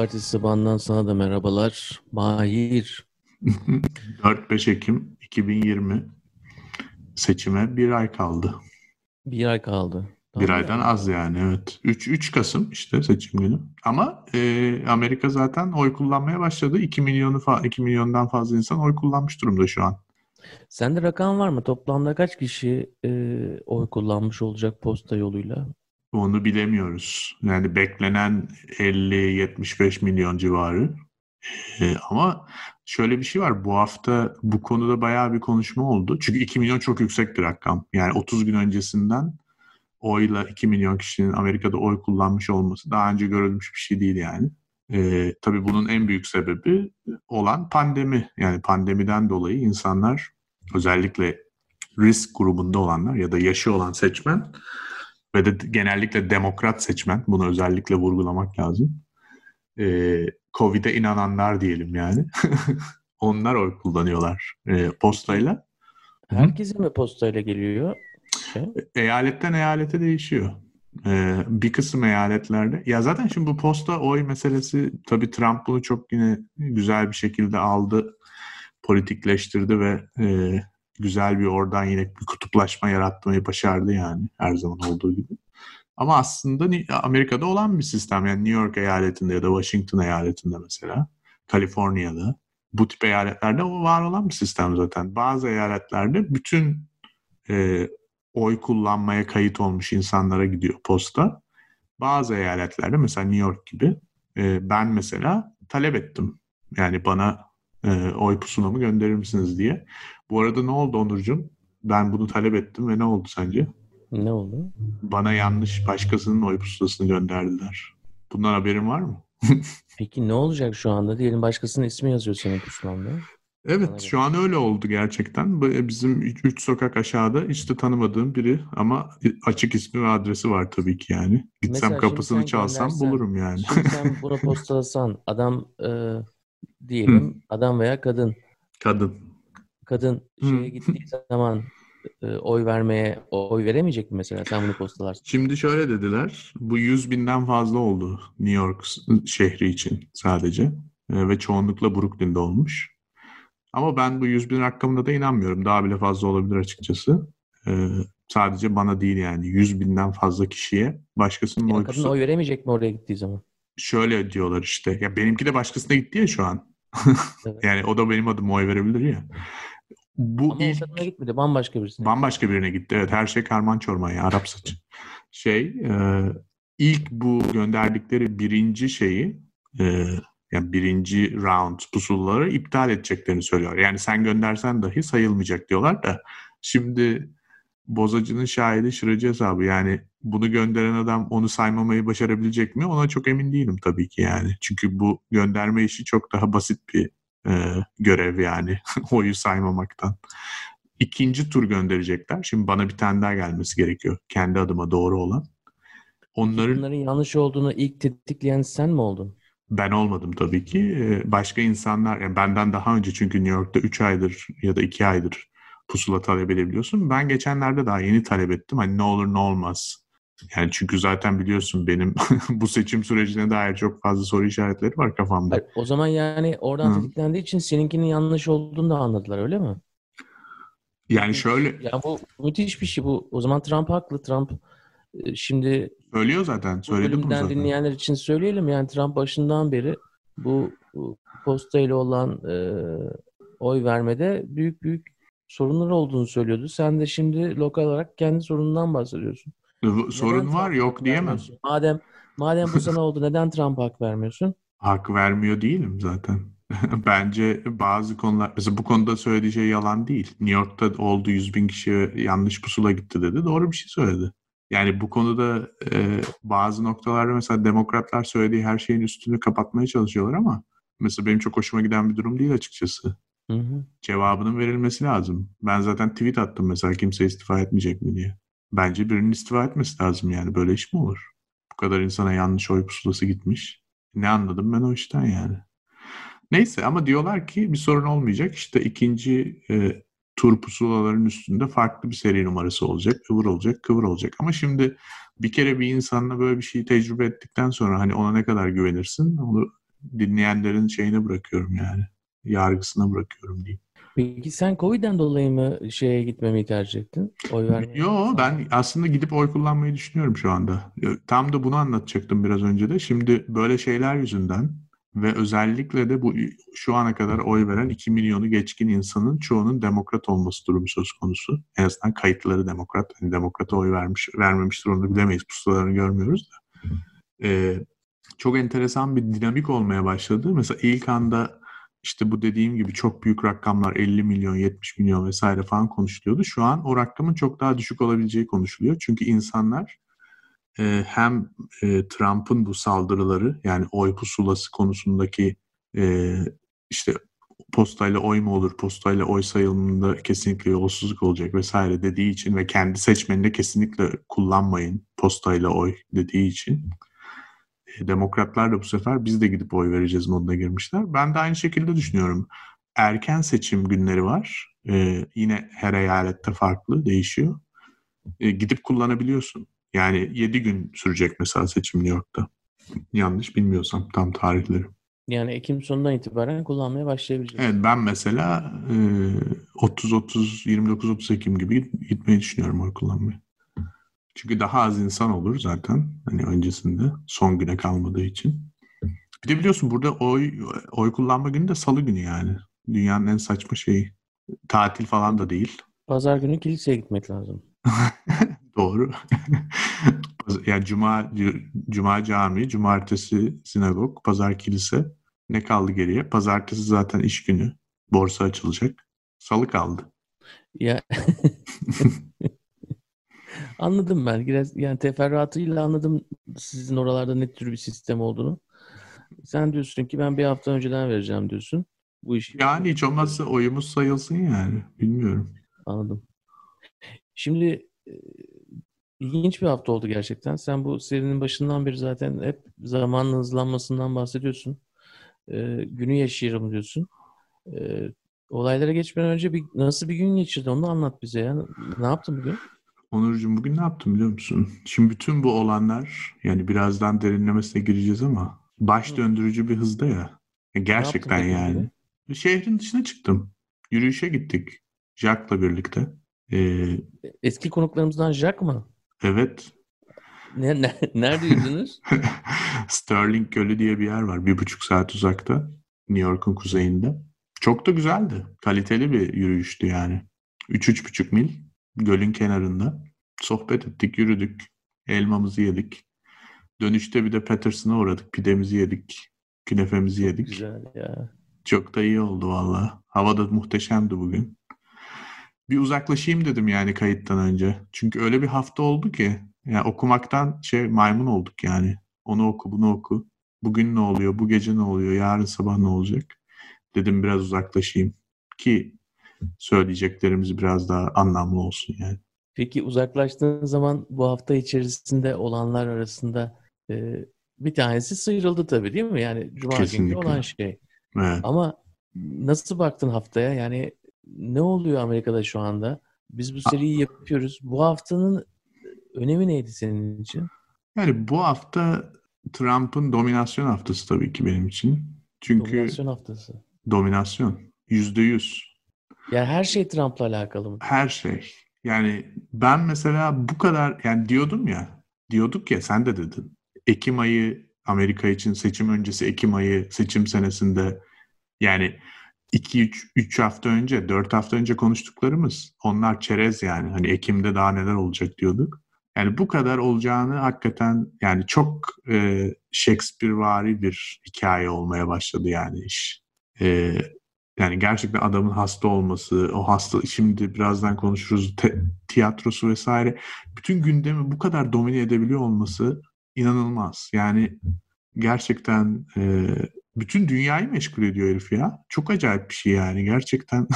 pazartesi sabahından sana da merhabalar. Mahir. 4-5 Ekim 2020 seçime bir ay kaldı. Bir ay kaldı. bir aydan yani. az yani evet. 3, 3 Kasım işte seçim günü. Ama e, Amerika zaten oy kullanmaya başladı. 2 milyonu 2 milyondan fazla insan oy kullanmış durumda şu an. Sende rakam var mı? Toplamda kaç kişi e, oy kullanmış olacak posta yoluyla? Onu bilemiyoruz. Yani beklenen 50-75 milyon civarı. Ee, ama şöyle bir şey var. Bu hafta bu konuda bayağı bir konuşma oldu. Çünkü 2 milyon çok yüksek bir rakam. Yani 30 gün öncesinden oyla 2 milyon kişinin Amerika'da oy kullanmış olması daha önce görülmüş bir şey değil yani. Ee, tabii bunun en büyük sebebi olan pandemi. Yani pandemiden dolayı insanlar özellikle risk grubunda olanlar ya da yaşı olan seçmen ve de genellikle demokrat seçmen, bunu özellikle vurgulamak lazım. Ee, Covid'e inananlar diyelim yani. Onlar oy kullanıyorlar e, postayla. Herkese mi postayla geliyor? Şey? Eyaletten eyalete değişiyor. Ee, bir kısım eyaletlerde. Ya zaten şimdi bu posta oy meselesi tabii Trump bunu çok yine güzel bir şekilde aldı, politikleştirdi ve e, güzel bir oradan yine bir kutuplaşma yaratmayı başardı yani her zaman olduğu gibi. Ama aslında Amerika'da olan bir sistem. Yani New York eyaletinde ya da Washington eyaletinde mesela, Kaliforniya'da bu tip eyaletlerde var olan bir sistem zaten. Bazı eyaletlerde bütün e, oy kullanmaya kayıt olmuş insanlara gidiyor posta. Bazı eyaletlerde mesela New York gibi e, ben mesela talep ettim. Yani bana e, oy pusulamı gönderir misiniz diye. Bu arada ne oldu Onurcuğum? Ben bunu talep ettim ve ne oldu sence? Ne oldu? Bana yanlış başkasının oy pusulasını gönderdiler. Bundan haberin var mı? Peki ne olacak şu anda? Diyelim başkasının ismi yazıyor senin pusulanda. Evet şu an öyle oldu gerçekten. Bizim üç sokak aşağıda hiç de tanımadığım biri ama açık ismi ve adresi var tabii ki yani. Gitsem Mesela kapısını çalsam bulurum yani. Şimdi sen bunu postalasan adam e, diyelim adam veya kadın. Kadın. Kadın şeye gittiği zaman e, oy vermeye oy veremeyecek mi mesela sen bunu postalarsın? Şimdi şöyle dediler. Bu 100 binden fazla oldu New York şehri için sadece. E, ve çoğunlukla Brooklyn'de olmuş. Ama ben bu 100 bin rakamına da inanmıyorum. Daha bile fazla olabilir açıkçası. E, sadece bana değil yani. 100 binden fazla kişiye başkasının ya oykusu... Kadın oy veremeyecek mi oraya gittiği zaman? Şöyle diyorlar işte. Ya benimki de başkasına gitti ya şu an. evet. yani o da benim adıma oy verebilir ya. Bu Ama ilk... o gitmedi. Bambaşka birisine. Bambaşka birine gitti. Evet her şey karman çorman ya. Arap saçı. Şey e, ilk bu gönderdikleri birinci şeyi e, yani birinci round pusulları iptal edeceklerini söylüyor. Yani sen göndersen dahi sayılmayacak diyorlar da şimdi bozacının şahidi şıracı hesabı. Yani bunu gönderen adam onu saymamayı başarabilecek mi? Ona çok emin değilim tabii ki yani. Çünkü bu gönderme işi çok daha basit bir e, görev yani oyu saymamaktan. İkinci tur gönderecekler. Şimdi bana bir tane daha gelmesi gerekiyor. Kendi adıma doğru olan. Onların, Bunların yanlış olduğunu ilk tetikleyen sen mi oldun? Ben olmadım tabii ki. Başka insanlar, yani benden daha önce çünkü New York'ta 3 aydır ya da 2 aydır pusula talep edebiliyorsun. Ben geçenlerde daha yeni talep ettim. Hani ne olur ne olmaz. Yani çünkü zaten biliyorsun benim bu seçim sürecine dair çok fazla soru işaretleri var kafamda. O zaman yani oradan Hı. tetiklendiği için seninkinin yanlış olduğunu da anladılar öyle mi? Yani şöyle... Ya bu müthiş bir şey bu. O zaman Trump haklı. Trump e, şimdi... Söylüyor zaten. Söyledim bunu zaten. dinleyenler için söyleyelim. Yani Trump başından beri bu, bu postayla olan e, oy vermede büyük büyük sorunlar olduğunu söylüyordu. Sen de şimdi lokal olarak kendi sorunundan bahsediyorsun. Sorun neden var Trump yok diyemem. Madem madem bu sana oldu neden Trump hak vermiyorsun? Hak vermiyor değilim zaten. Bence bazı konular, mesela bu konuda söylediği şey yalan değil. New York'ta oldu 100 bin kişi yanlış pusula gitti dedi. Doğru bir şey söyledi. Yani bu konuda e, bazı noktalarda mesela demokratlar söylediği her şeyin üstünü kapatmaya çalışıyorlar ama mesela benim çok hoşuma giden bir durum değil açıkçası. Hı hı. Cevabının verilmesi lazım. Ben zaten tweet attım mesela kimse istifa etmeyecek mi diye. Bence birinin istifa etmesi lazım yani. Böyle iş mi olur? Bu kadar insana yanlış oy pusulası gitmiş. Ne anladım ben o işten yani. Neyse ama diyorlar ki bir sorun olmayacak. İşte ikinci e, tur pusulaların üstünde farklı bir seri numarası olacak. Kıvır olacak, kıvır olacak. Ama şimdi bir kere bir insanla böyle bir şeyi tecrübe ettikten sonra hani ona ne kadar güvenirsin onu dinleyenlerin şeyine bırakıyorum yani. Yargısına bırakıyorum diyeyim. Peki sen Covid'den dolayı mı şeye gitmemeyi tercih ettin? Oy vermeyi? Yo ben aslında gidip oy kullanmayı düşünüyorum şu anda. Tam da bunu anlatacaktım biraz önce de. Şimdi böyle şeyler yüzünden ve özellikle de bu şu ana kadar oy veren 2 milyonu geçkin insanın çoğunun demokrat olması durumu söz konusu. En azından kayıtları demokrat. Hani demokrata oy vermiş, vermemiştir onu bilemeyiz. Pusularını görmüyoruz da. Ee, çok enteresan bir dinamik olmaya başladı. Mesela ilk anda işte bu dediğim gibi çok büyük rakamlar 50 milyon, 70 milyon vesaire falan konuşuluyordu. Şu an o rakamın çok daha düşük olabileceği konuşuluyor. Çünkü insanlar e, hem e, Trump'ın bu saldırıları yani oy pusulası konusundaki e, işte postayla oy mu olur, postayla oy sayılımında kesinlikle yolsuzluk olacak vesaire dediği için ve kendi seçmenine kesinlikle kullanmayın postayla oy dediği için demokratlar da bu sefer biz de gidip oy vereceğiz moduna girmişler. Ben de aynı şekilde düşünüyorum. Erken seçim günleri var. Ee, yine her eyalette farklı, değişiyor. Ee, gidip kullanabiliyorsun. Yani 7 gün sürecek mesela seçim New York'ta. Yanlış bilmiyorsam tam tarihleri. Yani Ekim sonundan itibaren kullanmaya başlayabileceğiz. Evet ben mesela e, 30-30, 29-30 Ekim gibi gitmeyi düşünüyorum oy kullanmayı. Çünkü daha az insan olur zaten hani öncesinde son güne kalmadığı için. Bir de biliyorsun burada oy oy kullanma günü de salı günü yani. Dünyanın en saçma şeyi. Tatil falan da değil. Pazar günü kiliseye gitmek lazım. Doğru. yani cuma cuma cami, cumartesi sinagog, pazar kilise. Ne kaldı geriye? Pazartesi zaten iş günü. Borsa açılacak. Salı kaldı. Ya Anladım ben. Biraz yani teferruatıyla anladım sizin oralarda ne tür bir sistem olduğunu. Sen diyorsun ki ben bir hafta önceden vereceğim diyorsun. Bu iş. Yani hiç olmazsa oyumuz sayılsın yani. Bilmiyorum. Anladım. Şimdi e, ilginç bir hafta oldu gerçekten. Sen bu serinin başından beri zaten hep zamanın hızlanmasından bahsediyorsun. E, günü yaşayalım diyorsun. E, olaylara geçmeden önce bir nasıl bir gün geçirdin onu anlat bize ya. Ne yaptın bugün? Onurcuğum bugün ne yaptım biliyor musun? Şimdi bütün bu olanlar yani birazdan derinlemesine gireceğiz ama baş döndürücü bir hızda ya. Gerçekten yani. Gibi? Şehrin dışına çıktım. Yürüyüşe gittik. Jack'la birlikte. Ee, Eski konuklarımızdan Jack mı? Evet. Ne, ne, nerede yürüdünüz? Sterling Gölü diye bir yer var. Bir buçuk saat uzakta. New York'un kuzeyinde. Çok da güzeldi. Kaliteli bir yürüyüştü yani. Üç, üç buçuk mil gölün kenarında. Sohbet ettik, yürüdük. Elmamızı yedik. Dönüşte bir de Peterson'a uğradık. Pidemizi yedik. Künefemizi yedik. Güzel ya. Çok da iyi oldu valla. Hava da muhteşemdi bugün. Bir uzaklaşayım dedim yani kayıttan önce. Çünkü öyle bir hafta oldu ki. Yani okumaktan şey maymun olduk yani. Onu oku, bunu oku. Bugün ne oluyor, bu gece ne oluyor, yarın sabah ne olacak? Dedim biraz uzaklaşayım. Ki söyleyeceklerimiz biraz daha anlamlı olsun yani. Peki uzaklaştığın zaman bu hafta içerisinde olanlar arasında e, bir tanesi sıyrıldı tabii değil mi? Yani Cuma günü olan şey. Evet. Ama nasıl baktın haftaya? Yani ne oluyor Amerika'da şu anda? Biz bu seriyi yapıyoruz. Bu haftanın önemi neydi senin için? Yani bu hafta Trump'ın dominasyon haftası tabii ki benim için. Çünkü dominasyon haftası. Dominasyon. Yüzde yüz. Yani her şey Trump'la alakalı mı? Her şey. Yani ben mesela bu kadar yani diyordum ya diyorduk ya sen de dedin. Ekim ayı Amerika için seçim öncesi Ekim ayı seçim senesinde yani 2-3 hafta önce 4 hafta önce konuştuklarımız onlar çerez yani. Hani Ekim'de daha neler olacak diyorduk. Yani bu kadar olacağını hakikaten yani çok e, Shakespeare'vari bir hikaye olmaya başladı yani iş. E, yani gerçekten adamın hasta olması, o hasta şimdi birazdan konuşuruz te, tiyatrosu vesaire bütün gündemi bu kadar domine edebiliyor olması inanılmaz. Yani gerçekten e, bütün dünyayı meşgul ediyor herif ya. Çok acayip bir şey yani gerçekten.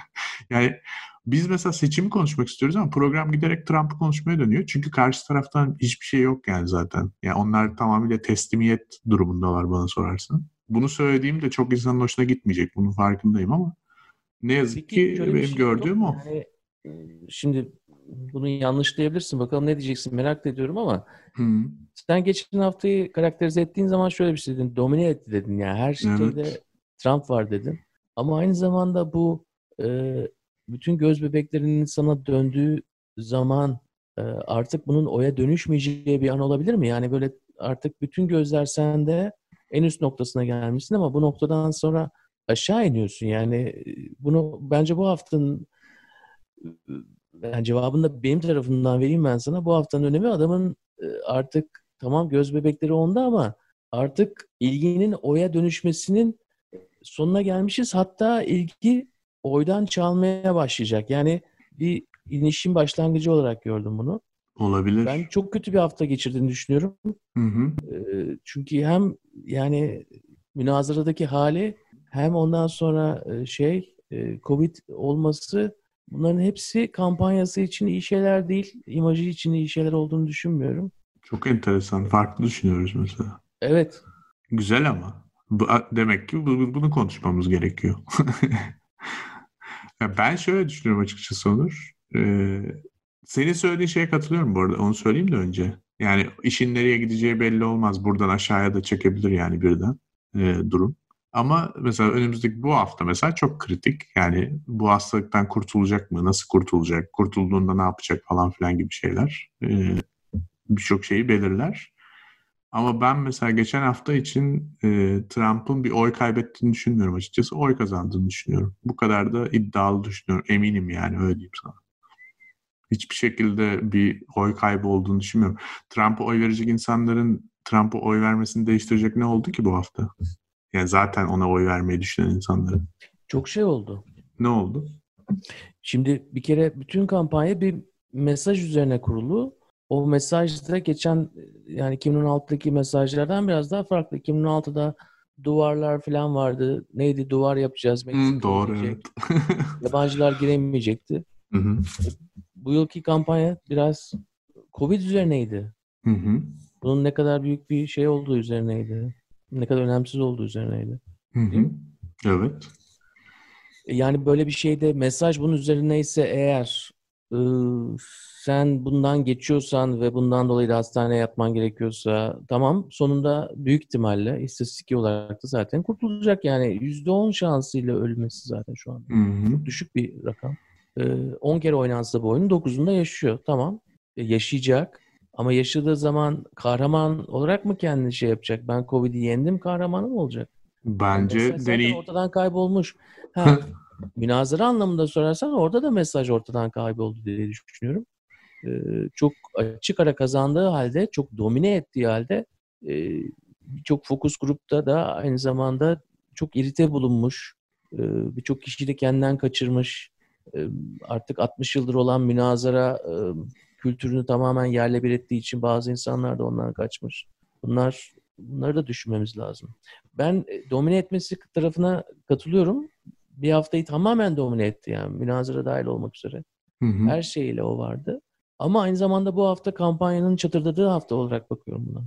yani biz mesela seçimi konuşmak istiyoruz ama program giderek Trump'ı konuşmaya dönüyor. Çünkü karşı taraftan hiçbir şey yok yani zaten. Yani onlar tamamıyla teslimiyet durumundalar bana sorarsan bunu söylediğim de çok insanın hoşuna gitmeyecek. Bunun farkındayım ama ne yazık Peki, ki benim şey gördüğüm o. Yani, şimdi bunu yanlışlayabilirsin. Bakalım ne diyeceksin merak ediyorum ama Hı. sen geçen haftayı karakterize ettiğin zaman şöyle bir şey dedin. Domine etti dedin. Yani her şeyde evet. Trump var dedin. Ama aynı zamanda bu e, bütün göz bebeklerinin sana döndüğü zaman e, artık bunun oya dönüşmeyeceği bir an olabilir mi? Yani böyle artık bütün gözler sende en üst noktasına gelmişsin ama bu noktadan sonra aşağı iniyorsun. Yani bunu bence bu haftanın yani cevabını da benim tarafından vereyim ben sana. Bu haftanın önemi adamın artık tamam göz bebekleri onda ama artık ilginin oya dönüşmesinin sonuna gelmişiz. Hatta ilgi oydan çalmaya başlayacak. Yani bir inişin başlangıcı olarak gördüm bunu. Olabilir. Ben çok kötü bir hafta geçirdiğini düşünüyorum. Hı hı. Çünkü hem yani münazaradaki hali hem ondan sonra şey Covid olması bunların hepsi kampanyası için iyi şeyler değil. imajı için iyi şeyler olduğunu düşünmüyorum. Çok enteresan. Farklı düşünüyoruz mesela. Evet. Güzel ama. Bu, demek ki bunu konuşmamız gerekiyor. ben şöyle düşünüyorum açıkçası Onur. Ee, senin söylediğin şeye katılıyorum bu arada. Onu söyleyeyim de önce. Yani işin nereye gideceği belli olmaz. Buradan aşağıya da çekebilir yani birden e, durum. Ama mesela önümüzdeki bu hafta mesela çok kritik. Yani bu hastalıktan kurtulacak mı? Nasıl kurtulacak? Kurtulduğunda ne yapacak falan filan gibi şeyler. E, Birçok şeyi belirler. Ama ben mesela geçen hafta için e, Trump'ın bir oy kaybettiğini düşünmüyorum açıkçası. Oy kazandığını düşünüyorum. Bu kadar da iddialı düşünüyorum. Eminim yani öyle diyeyim sana hiçbir şekilde bir oy kaybı olduğunu düşünmüyorum. Trump'a oy verecek insanların Trump'a oy vermesini değiştirecek ne oldu ki bu hafta? Yani zaten ona oy vermeyi düşünen insanların. Çok şey oldu. Ne oldu? Şimdi bir kere bütün kampanya bir mesaj üzerine kurulu. O mesajda geçen yani 2016'daki mesajlardan biraz daha farklı. 2016'da duvarlar falan vardı. Neydi duvar yapacağız. Hmm, doğru evet. Yabancılar giremeyecekti. Hı hı bu yılki kampanya biraz Covid üzerineydi. Hı hı. Bunun ne kadar büyük bir şey olduğu üzerineydi. Ne kadar önemsiz olduğu üzerineydi. Hı hı. Evet. E, yani böyle bir şeyde mesaj bunun üzerineyse eğer ıı, sen bundan geçiyorsan ve bundan dolayı da hastaneye yatman gerekiyorsa tamam sonunda büyük ihtimalle istatistik olarak da zaten kurtulacak. Yani %10 şansıyla ölmesi zaten şu an. Hı hı. Düşük bir rakam. 10 ee, kere oynansa bu oyunun 9'unda yaşıyor. Tamam. E, yaşayacak. Ama yaşadığı zaman kahraman olarak mı kendini şey yapacak? Ben Covid'i yendim kahramanı mı olacak? Bence yani deney... ortadan kaybolmuş. Ha, münazara anlamında sorarsan orada da mesaj ortadan kayboldu diye düşünüyorum. Ee, çok açık ara kazandığı halde, çok domine ettiği halde e, birçok fokus grupta da aynı zamanda çok irite bulunmuş. E, birçok kişiyi de kendinden kaçırmış artık 60 yıldır olan münazara kültürünü tamamen yerle bir ettiği için bazı insanlar da ondan kaçmış. Bunlar bunları da düşünmemiz lazım. Ben domine etmesi tarafına katılıyorum. Bir haftayı tamamen domine etti yani münazara dahil olmak üzere. Hı hı. Her şeyiyle o vardı. Ama aynı zamanda bu hafta kampanyanın çatırdadığı hafta olarak bakıyorum buna.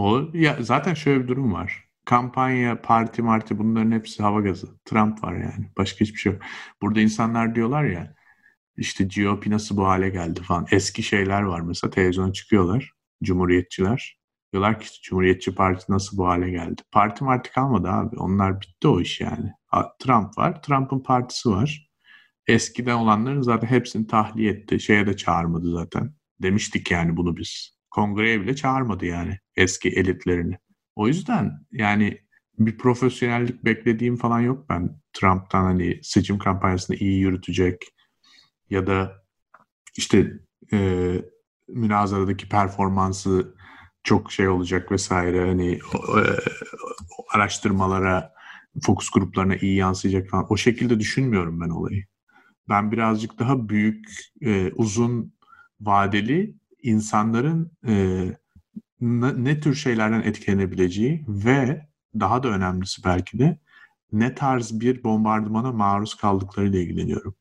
Olur. Ya zaten şöyle bir durum var kampanya, parti marti bunların hepsi hava gazı. Trump var yani. Başka hiçbir şey yok. Burada insanlar diyorlar ya işte GOP nasıl bu hale geldi falan. Eski şeyler var mesela televizyona çıkıyorlar. Cumhuriyetçiler. Diyorlar ki Cumhuriyetçi Parti nasıl bu hale geldi? Parti marti kalmadı abi. Onlar bitti o iş yani. Trump var. Trump'ın partisi var. Eskiden olanların zaten hepsini tahliye etti. Şeye de çağırmadı zaten. Demiştik yani bunu biz. Kongreye bile çağırmadı yani eski elitlerini. O yüzden yani bir profesyonellik beklediğim falan yok ben Trump'tan hani seçim kampanyasını iyi yürütecek ya da işte e, münazaradaki performansı çok şey olacak vesaire hani e, araştırmalara fokus gruplarına iyi yansıyacak falan o şekilde düşünmüyorum ben olayı. Ben birazcık daha büyük e, uzun vadeli insanların e, ne, ne tür şeylerden etkilenebileceği ve daha da önemlisi belki de ne tarz bir bombardımana maruz kaldıklarıyla ilgileniyorum.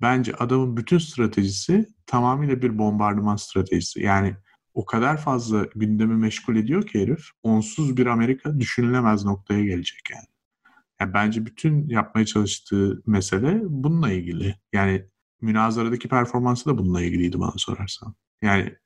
Bence adamın bütün stratejisi tamamıyla bir bombardıman stratejisi. Yani o kadar fazla gündemi meşgul ediyor ki herif onsuz bir Amerika düşünülemez noktaya gelecek yani. yani bence bütün yapmaya çalıştığı mesele bununla ilgili. Yani münazaradaki performansı da bununla ilgiliydi bana sorarsan. Yani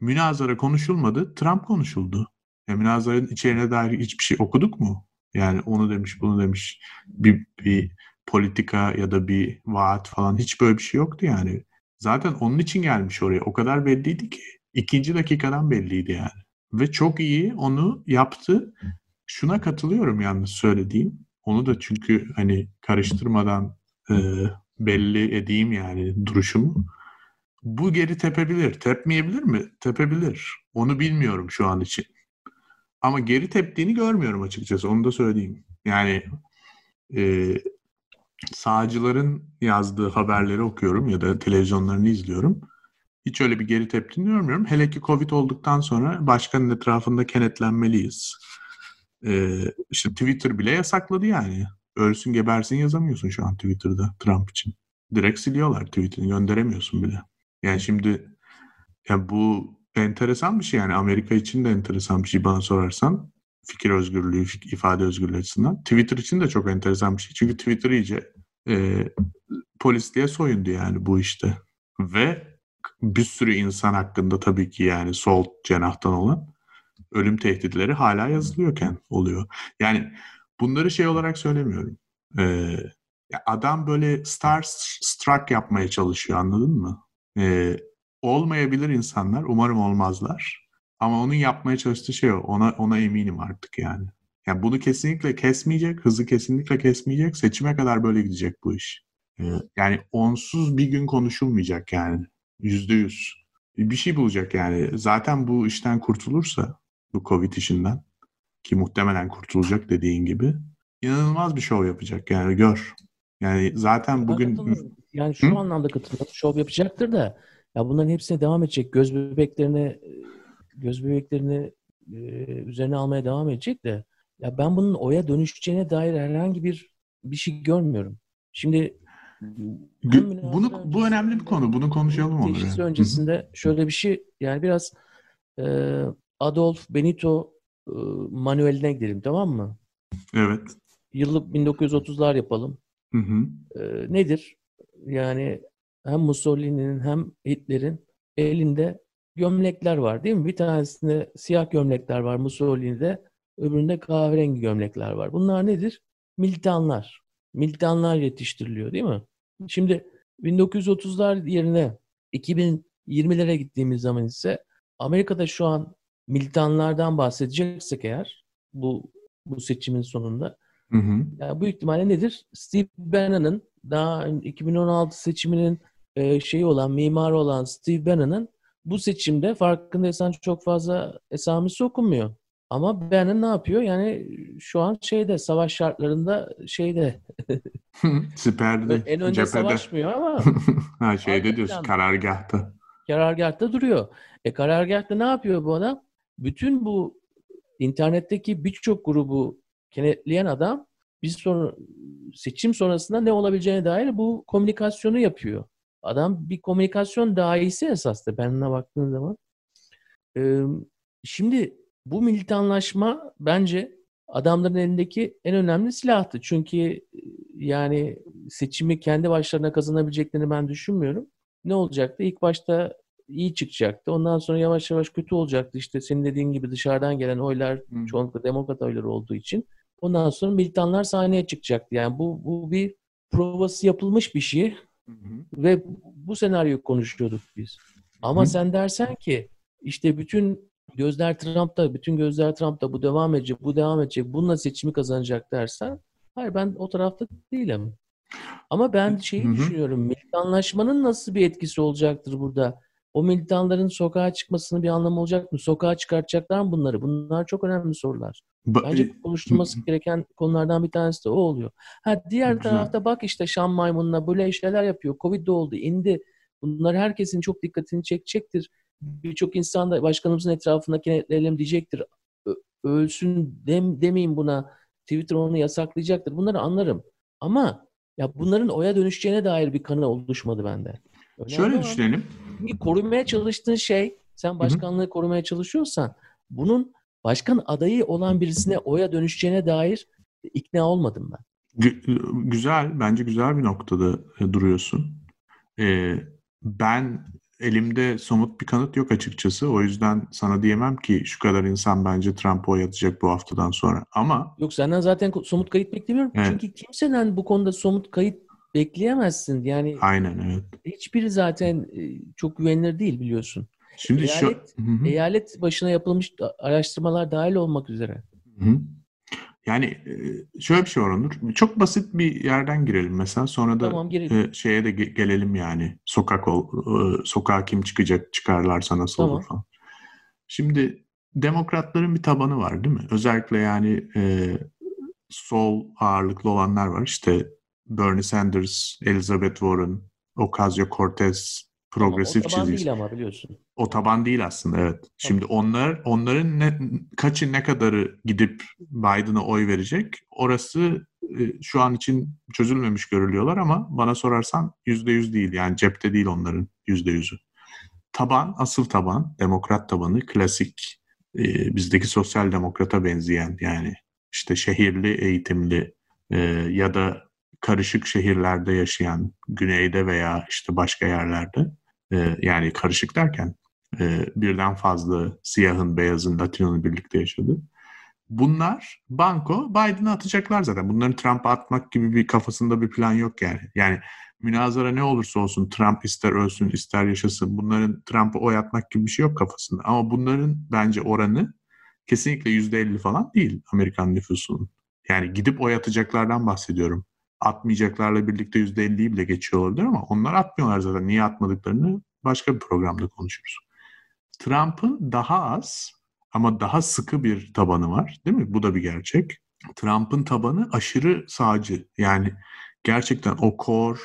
münazara konuşulmadı, Trump konuşuldu. Ya münazaranın içeriğine dair hiçbir şey okuduk mu? Yani onu demiş, bunu demiş. Bir, bir politika ya da bir vaat falan hiç böyle bir şey yoktu yani. Zaten onun için gelmiş oraya. O kadar belliydi ki. ikinci dakikadan belliydi yani. Ve çok iyi onu yaptı. Şuna katılıyorum yalnız söylediğim. Onu da çünkü hani karıştırmadan e, belli edeyim yani duruşumu. Bu geri tepebilir. Tepmeyebilir mi? Tepebilir. Onu bilmiyorum şu an için. Ama geri teptiğini görmüyorum açıkçası. Onu da söyleyeyim. Yani e, sağcıların yazdığı haberleri okuyorum ya da televizyonlarını izliyorum. Hiç öyle bir geri teptiğini görmüyorum. Hele ki Covid olduktan sonra başkanın etrafında kenetlenmeliyiz. Ee, işte Twitter bile yasakladı yani. Ölsün gebersin yazamıyorsun şu an Twitter'da Trump için. Direkt siliyorlar tweetini gönderemiyorsun bile. Yani şimdi ya bu enteresan bir şey yani Amerika için de enteresan bir şey bana sorarsan. Fikir özgürlüğü, ifade özgürlüğü açısından. Twitter için de çok enteresan bir şey. Çünkü Twitter iyice e, polisliğe soyundu yani bu işte. Ve bir sürü insan hakkında tabii ki yani sol cenahtan olan ölüm tehditleri hala yazılıyorken oluyor. Yani bunları şey olarak söylemiyorum. Ee, adam böyle star struck yapmaya çalışıyor anladın mı? Ee, olmayabilir insanlar. Umarım olmazlar. Ama onun yapmaya çalıştığı şey o. Ona, ona eminim artık yani. Yani bunu kesinlikle kesmeyecek. Hızı kesinlikle kesmeyecek. Seçime kadar böyle gidecek bu iş. Ee, yani onsuz bir gün konuşulmayacak yani. Yüzde yüz. Bir şey bulacak yani. Zaten bu işten kurtulursa bu Covid işinden ki muhtemelen kurtulacak dediğin gibi inanılmaz bir şov yapacak yani gör. Yani zaten bugün yani şu Hı? anlamda katılıyorum. Şov yapacaktır da ya bunların hepsine devam edecek. Göz bebeklerini göz bebeklerini e, üzerine almaya devam edecek de ya ben bunun oya dönüşeceğine dair herhangi bir bir şey görmüyorum. Şimdi bunu bu önemli bir konu. Bunu konuşalım onu. Teşhis öncesinde Hı-hı. şöyle bir şey yani biraz e, Adolf Benito e, manueline gidelim tamam mı? Evet. Yıllık 1930'lar yapalım. Hı hı. E, nedir? Yani hem Mussolini'nin hem Hitler'in elinde gömlekler var değil mi? Bir tanesinde siyah gömlekler var Mussolini'de, öbüründe kahverengi gömlekler var. Bunlar nedir? Militanlar. Militanlar yetiştiriliyor değil mi? Şimdi 1930'lar yerine 2020'lere gittiğimiz zaman ise Amerika'da şu an militanlardan bahsedeceksek eğer bu bu seçimin sonunda hı hı. Yani bu ihtimalle nedir? Steve Bannon'ın daha 2016 seçiminin e, şeyi olan, mimarı olan Steve Bannon'ın bu seçimde farkındaysan çok fazla esamesi okunmuyor. Ama Bannon ne yapıyor? Yani şu an şeyde savaş şartlarında şeyde Siperde. en önce cephede. savaşmıyor ama ha şeyde diyorsun karargahta. Karargahta duruyor. E karargahta ne yapıyor bu adam? Bütün bu internetteki birçok grubu kenetleyen adam biz sonra seçim sonrasında ne olabileceğine dair bu komünikasyonu yapıyor. Adam bir komünikasyon dahisi esasında benimle baktığın zaman. Ee, şimdi bu militanlaşma bence adamların elindeki en önemli silahtı. Çünkü yani seçimi kendi başlarına kazanabileceklerini ben düşünmüyorum. Ne olacaktı? İlk başta iyi çıkacaktı. Ondan sonra yavaş yavaş kötü olacaktı. İşte senin dediğin gibi dışarıdan gelen oylar hmm. çoğunlukla demokrat oyları olduğu için. Ondan sonra militanlar sahneye çıkacaktı. Yani bu, bu bir provası yapılmış bir şey. Hı Ve bu senaryoyu konuşuyorduk biz. Ama hı. sen dersen ki işte bütün gözler Trump'ta, bütün gözler Trump'ta bu devam edecek, bu devam edecek, bununla seçimi kazanacak dersen hayır ben o tarafta değilim. Ama ben şeyi hı hı. düşünüyorum. Militanlaşmanın nasıl bir etkisi olacaktır burada? O militanların sokağa çıkmasının bir anlamı olacak mı? Sokağa çıkartacaklar mı bunları? Bunlar çok önemli sorular. Bence e, konuşulması gereken konulardan bir tanesi de o oluyor. Ha diğer Güzel. tarafta bak işte Şam maymununa böyle şeyler yapıyor. Covid de oldu, indi. Bunlar herkesin çok dikkatini çekecektir. Birçok insan da başkanımızın etrafında kenetleyelim diyecektir. Ölsün dem, demeyin buna. Twitter onu yasaklayacaktır. Bunları anlarım. Ama ya bunların oya dönüşeceğine dair bir kanı oluşmadı bende. Önemli Şöyle düşünelim. Korumaya çalıştığın şey, sen başkanlığı Hı-hı. korumaya çalışıyorsan bunun başkan adayı olan birisine oya dönüşeceğine dair ikna olmadım ben. güzel, bence güzel bir noktada e, duruyorsun. e, ben elimde somut bir kanıt yok açıkçası. O yüzden sana diyemem ki şu kadar insan bence Trump'a oy atacak bu haftadan sonra. Ama Yok senden zaten somut kayıt beklemiyorum. Evet. Çünkü kimseden bu konuda somut kayıt bekleyemezsin. Yani aynen evet. hiçbiri zaten e, çok güvenilir değil biliyorsun. Şimdi Eyalet- şu Hı hı. Eyalet başına yapılmış araştırmalar dahil olmak üzere. Hı hı. Yani e, şöyle bir şey var Onur. Çok basit bir yerden girelim mesela. Sonra da Tamam girelim. e, şeye de ge- gelelim yani. Sokak ol, sokağa kim çıkacak, çıkarlarsa nasıl Tamam. olur falan. Şimdi demokratların bir tabanı var değil mi? Özellikle yani e, sol ağırlıklı olanlar var. İşte Bernie Sanders, Elizabeth Warren, Ocasio-Cortez, progresif o taban çizgisi. değil ama biliyorsun. O taban değil aslında evet. Şimdi onlar onların ne, kaçı ne kadarı gidip Biden'a oy verecek orası e, şu an için çözülmemiş görülüyorlar ama bana sorarsan yüzde yüz değil yani cepte değil onların yüzde yüzü. Taban asıl taban demokrat tabanı klasik e, bizdeki sosyal demokrata benzeyen yani işte şehirli eğitimli e, ya da karışık şehirlerde yaşayan güneyde veya işte başka yerlerde e, yani karışık derken e, birden fazla siyahın, beyazın, Latino'nun birlikte yaşadı. Bunlar banko Biden'a atacaklar zaten. Bunların Trump'a atmak gibi bir kafasında bir plan yok yani. Yani münazara ne olursa olsun Trump ister ölsün ister yaşasın. Bunların Trump'a oy atmak gibi bir şey yok kafasında. Ama bunların bence oranı kesinlikle %50 falan değil Amerikan nüfusunun. Yani gidip oy atacaklardan bahsediyorum. Atmayacaklarla birlikte %50'yi bile geçiyor olabilir ama onlar atmıyorlar zaten. Niye atmadıklarını başka bir programda konuşuruz. Trump'ın daha az ama daha sıkı bir tabanı var değil mi? Bu da bir gerçek. Trump'ın tabanı aşırı sağcı. Yani gerçekten o core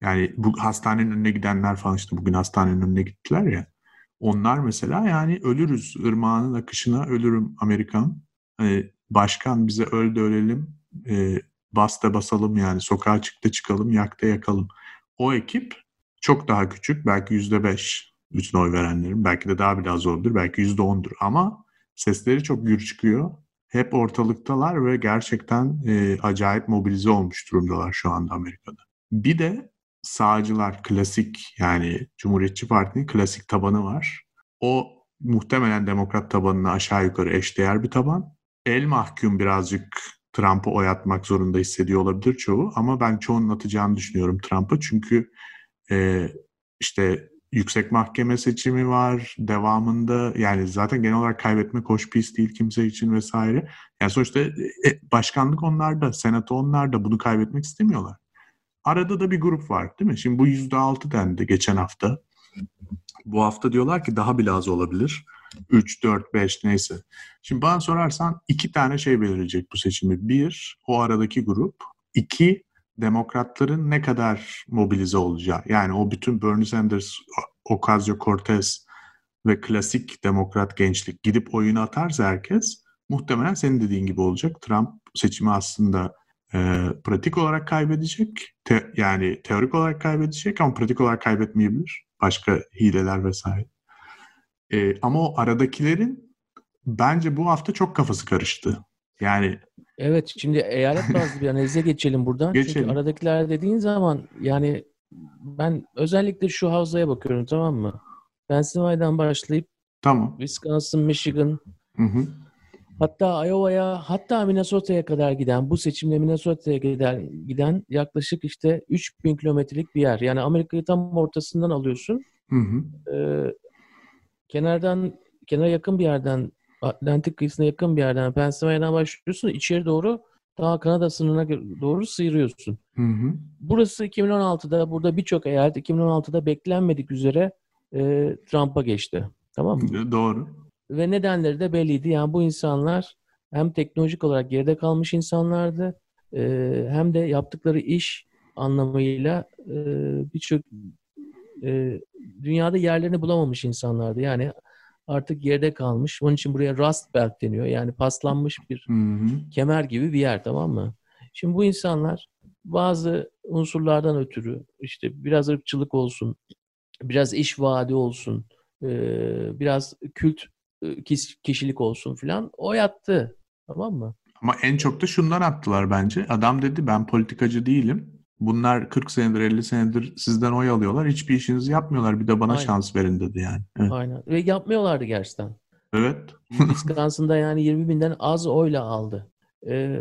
yani bu hastanenin önüne gidenler falan işte bugün hastanenin önüne gittiler ya. Onlar mesela yani ölürüz ırmağının akışına ölürüm Amerikan. Hani başkan bize öl de ölelim e, bas da basalım yani sokağa çık da çıkalım yak da yakalım. O ekip çok daha küçük belki yüzde beş bütün oy verenlerin belki de daha biraz olabilir belki yüzde ondur ama sesleri çok gür çıkıyor. Hep ortalıktalar ve gerçekten e, acayip mobilize olmuş durumdalar şu anda Amerika'da. Bir de sağcılar klasik yani Cumhuriyetçi Parti'nin klasik tabanı var. O muhtemelen demokrat tabanına aşağı yukarı eşdeğer bir taban. El mahkum birazcık Trump'a oy atmak zorunda hissediyor olabilir çoğu ama ben çoğunun atacağını düşünüyorum Trump'a çünkü e, işte yüksek mahkeme seçimi var devamında yani zaten genel olarak kaybetmek hoş bir değil kimse için vesaire. Yani sonuçta e, başkanlık onlarda, senato onlarda bunu kaybetmek istemiyorlar. Arada da bir grup var değil mi? Şimdi bu yüzde altı dendi geçen hafta. Bu hafta diyorlar ki daha bile az olabilir. 3, 4, 5 neyse. Şimdi bana sorarsan iki tane şey belirleyecek bu seçimi. Bir, o aradaki grup. İki, demokratların ne kadar mobilize olacağı. Yani o bütün Bernie Sanders, Ocasio-Cortez ve klasik demokrat gençlik gidip oyunu atarsa herkes muhtemelen senin dediğin gibi olacak. Trump seçimi aslında e, pratik olarak kaybedecek. Te, yani teorik olarak kaybedecek ama pratik olarak kaybetmeyebilir. Başka hileler vesaire. E, ama o aradakilerin bence bu hafta çok kafası karıştı. Yani Evet şimdi eyalet bazlı bir analize geçelim buradan. Geçelim. Çünkü aradakiler dediğin zaman yani ben özellikle şu havzaya bakıyorum tamam mı? Pennsylvania'dan başlayıp tamam. Wisconsin, Michigan, Hı hı. hatta Iowa'ya, hatta Minnesota'ya kadar giden, bu seçimle Minnesota'ya giden, giden yaklaşık işte 3000 kilometrelik bir yer. Yani Amerika'yı tam ortasından alıyorsun. Hı hı. Ee, kenardan, kenara yakın bir yerden, Atlantik kıyısına yakın bir yerden Pennsylvania'dan başlıyorsun. içeri doğru daha Kanada sınırına doğru sıyırıyorsun. Hı hı. Burası 2016'da burada birçok eyalet 2016'da beklenmedik üzere e, Trump'a geçti. Tamam mı? Doğru. Ve nedenleri de belliydi. Yani bu insanlar hem teknolojik olarak geride kalmış insanlardı e, hem de yaptıkları iş anlamıyla e, birçok e, dünyada yerlerini bulamamış insanlardı. Yani artık geride kalmış. Onun için buraya Rust Belt deniyor. Yani paslanmış bir Hı hı. kemer gibi bir yer tamam mı? Şimdi bu insanlar bazı unsurlardan ötürü işte biraz ırkçılık olsun, biraz iş vaadi olsun, e, biraz kült e, kişilik olsun filan o yattı. Tamam mı? Ama en çok da şundan attılar bence. Adam dedi ben politikacı değilim. Bunlar 40 senedir 50 senedir sizden oy alıyorlar. Hiçbir işinizi yapmıyorlar. Bir de bana Aynen. şans verin dedi yani. Evet. Aynen. Ve yapmıyorlardı gerçekten. Evet. Wisconsin'da yani 20 binden az oyla aldı. Ee,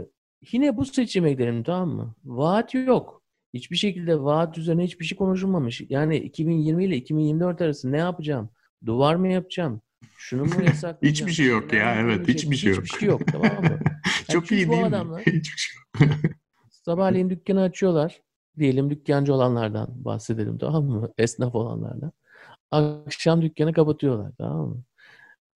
yine bu seçime gidelim tamam mı? Vaat yok. Hiçbir şekilde vaat üzerine hiçbir şey konuşulmamış. Yani 2020 ile 2024 arası ne yapacağım? Duvar mı yapacağım? Şunu mu yasaklayacağım? Hiçbir şey yok ya, evet, bir hiçbir şey yok. Hiçbir şey yok tamam mı? Çok çünkü iyi değil adamlar- mi? Hiçbir şey yok. Sabahleyin dükkanı açıyorlar. Diyelim dükkancı olanlardan bahsedelim tamam mı? Esnaf olanlardan. Akşam dükkanı kapatıyorlar tamam mı?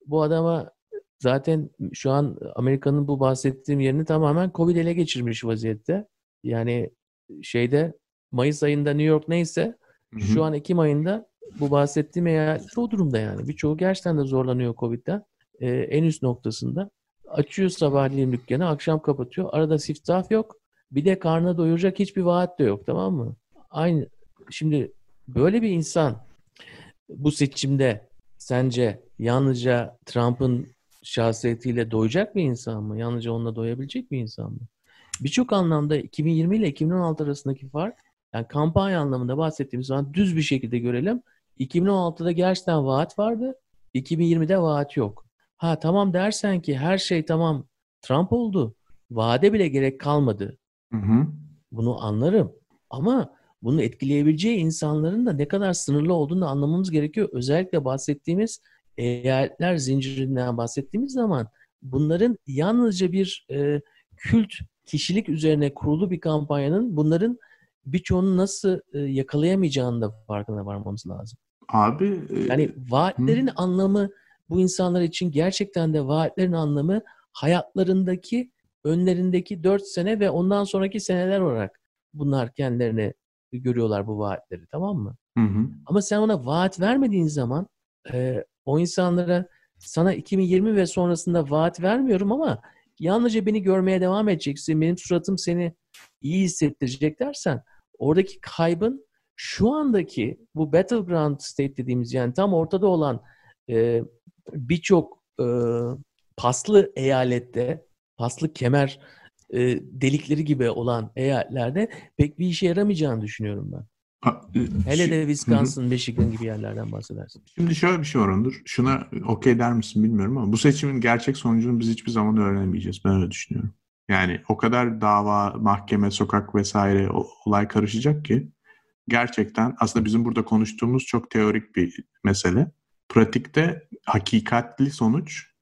Bu adama zaten şu an Amerika'nın bu bahsettiğim yerini tamamen Covid ele geçirmiş vaziyette. Yani şeyde Mayıs ayında New York neyse Hı hı. şu an Ekim ayında bu bahsettiğim eyaletler o durumda yani. Birçoğu gerçekten de zorlanıyor Covid'den. Ee, en üst noktasında. Açıyor sabahleyin dükkanı, akşam kapatıyor. Arada siftah yok. Bir de karnına doyuracak hiçbir vaat de yok tamam mı? Aynı. Şimdi böyle bir insan bu seçimde sence yalnızca Trump'ın şahsiyetiyle doyacak bir insan mı? Yalnızca onunla doyabilecek bir insan mı? Birçok anlamda 2020 ile 2016 arasındaki fark yani kampanya anlamında bahsettiğimiz zaman düz bir şekilde görelim. 2016'da gerçekten vaat vardı. 2020'de vaat yok. Ha tamam dersen ki her şey tamam Trump oldu. Vaade bile gerek kalmadı. Hı hı. Bunu anlarım. Ama bunu etkileyebileceği insanların da ne kadar sınırlı olduğunu anlamamız gerekiyor. Özellikle bahsettiğimiz eyaletler zincirinden bahsettiğimiz zaman bunların yalnızca bir e, kült kişilik üzerine kurulu bir kampanyanın bunların birçoğunu nasıl e, yakalayamayacağını da farkına varmamız lazım. Abi e, Yani vaatlerin anlamı bu insanlar için gerçekten de vaatlerin anlamı hayatlarındaki önlerindeki 4 sene ve ondan sonraki seneler olarak bunlar kendilerini görüyorlar bu vaatleri tamam mı? hı hı. Ama sen ona vaat vermediğin zaman e, o insanlara sana 2020 ve sonrasında vaat vermiyorum ama yalnızca beni görmeye devam edeceksin. Benim suratım seni iyi hissettirecek dersen oradaki kaybın şu andaki bu battleground state dediğimiz yani tam ortada olan e, birçok e, paslı eyalette, paslı kemer e, delikleri gibi olan eyaletlerde pek bir işe yaramayacağını düşünüyorum ben. Ha, e, Hele şu- de Wisconsin, Michigan gibi yerlerden bahsedersin. Şimdi şöyle bir şey var Onur. Şuna okey der misin bilmiyorum ama bu seçimin gerçek sonucunu biz hiçbir zaman öğrenemeyeceğiz. Ben öyle düşünüyorum. Yani o kadar dava, mahkeme, sokak vesaire olay karışacak ki gerçekten aslında bizim burada konuştuğumuz çok teorik bir mesele. Pratikte hakikatli sonuç e,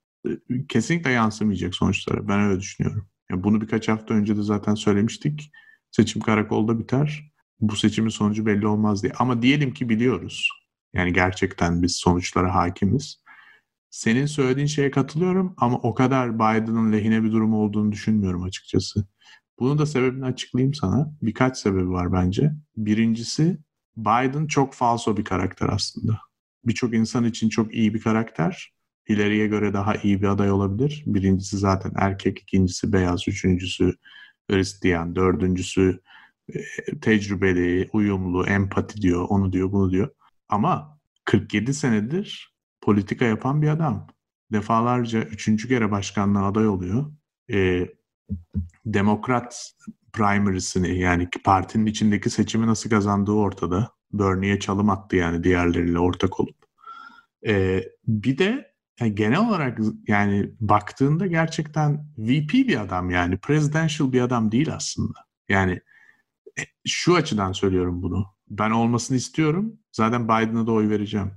kesinlikle yansımayacak sonuçlara. Ben öyle düşünüyorum. Ya bunu birkaç hafta önce de zaten söylemiştik. Seçim karakolda biter. Bu seçimin sonucu belli olmaz diye. Ama diyelim ki biliyoruz. Yani gerçekten biz sonuçlara hakimiz. Senin söylediğin şeye katılıyorum ama o kadar Biden'ın lehine bir durum olduğunu düşünmüyorum açıkçası. Bunun da sebebini açıklayayım sana. Birkaç sebebi var bence. Birincisi Biden çok falso bir karakter aslında. Birçok insan için çok iyi bir karakter. Hillary'e göre daha iyi bir aday olabilir. Birincisi zaten erkek, ikincisi beyaz, üçüncüsü Hristiyan, dördüncüsü e, tecrübeli, uyumlu, empati diyor, onu diyor, bunu diyor. Ama 47 senedir politika yapan bir adam. Defalarca üçüncü kere başkanlığa aday oluyor. Ee, Demokrat primary'sini yani partinin içindeki seçimi nasıl kazandığı ortada. Bernie'ye çalım attı yani diğerleriyle ortak olup. Ee, bir de yani genel olarak yani baktığında gerçekten VP bir adam yani presidential bir adam değil aslında. Yani e, şu açıdan söylüyorum bunu. Ben olmasını istiyorum. Zaten Biden'a da oy vereceğim.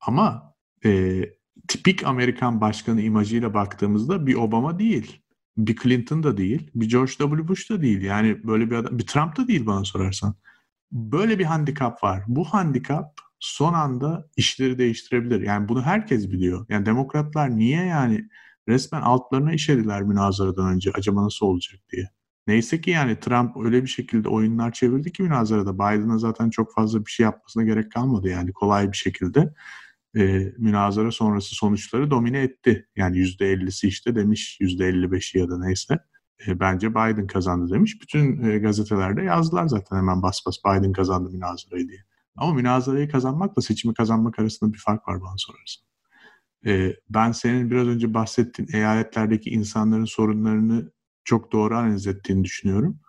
Ama e, tipik Amerikan başkanı imajıyla baktığımızda bir Obama değil. Bir Clinton da değil. Bir George W. Bush da değil. Yani böyle bir adam. Bir Trump da değil bana sorarsan. Böyle bir handikap var. Bu handikap son anda işleri değiştirebilir. Yani bunu herkes biliyor. Yani demokratlar niye yani resmen altlarına işediler münazaradan önce acaba nasıl olacak diye. Neyse ki yani Trump öyle bir şekilde oyunlar çevirdi ki münazarada Biden'a zaten çok fazla bir şey yapmasına gerek kalmadı yani kolay bir şekilde e, münazara sonrası sonuçları domine etti. Yani %50'si işte demiş %55'i ya da neyse. E, bence Biden kazandı demiş. Bütün e, gazetelerde yazdılar zaten hemen bas bas Biden kazandı münazarayı diye. Ama münazarayı kazanmakla seçimi kazanmak arasında bir fark var bana sorarsan. E, ben senin biraz önce bahsettiğin eyaletlerdeki insanların sorunlarını çok doğru analiz ettiğini düşünüyorum.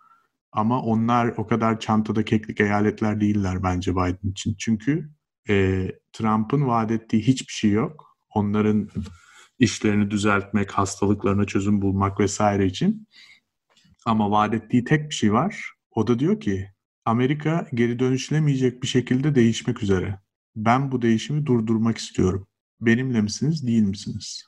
Ama onlar o kadar çantada keklik eyaletler değiller bence Biden için. Çünkü e, Trump'ın vaat ettiği hiçbir şey yok. Onların işlerini düzeltmek, hastalıklarına çözüm bulmak vesaire için. Ama vaat ettiği tek bir şey var. O da diyor ki Amerika geri dönüşülemeyecek bir şekilde değişmek üzere. Ben bu değişimi durdurmak istiyorum. Benimle misiniz, değil misiniz?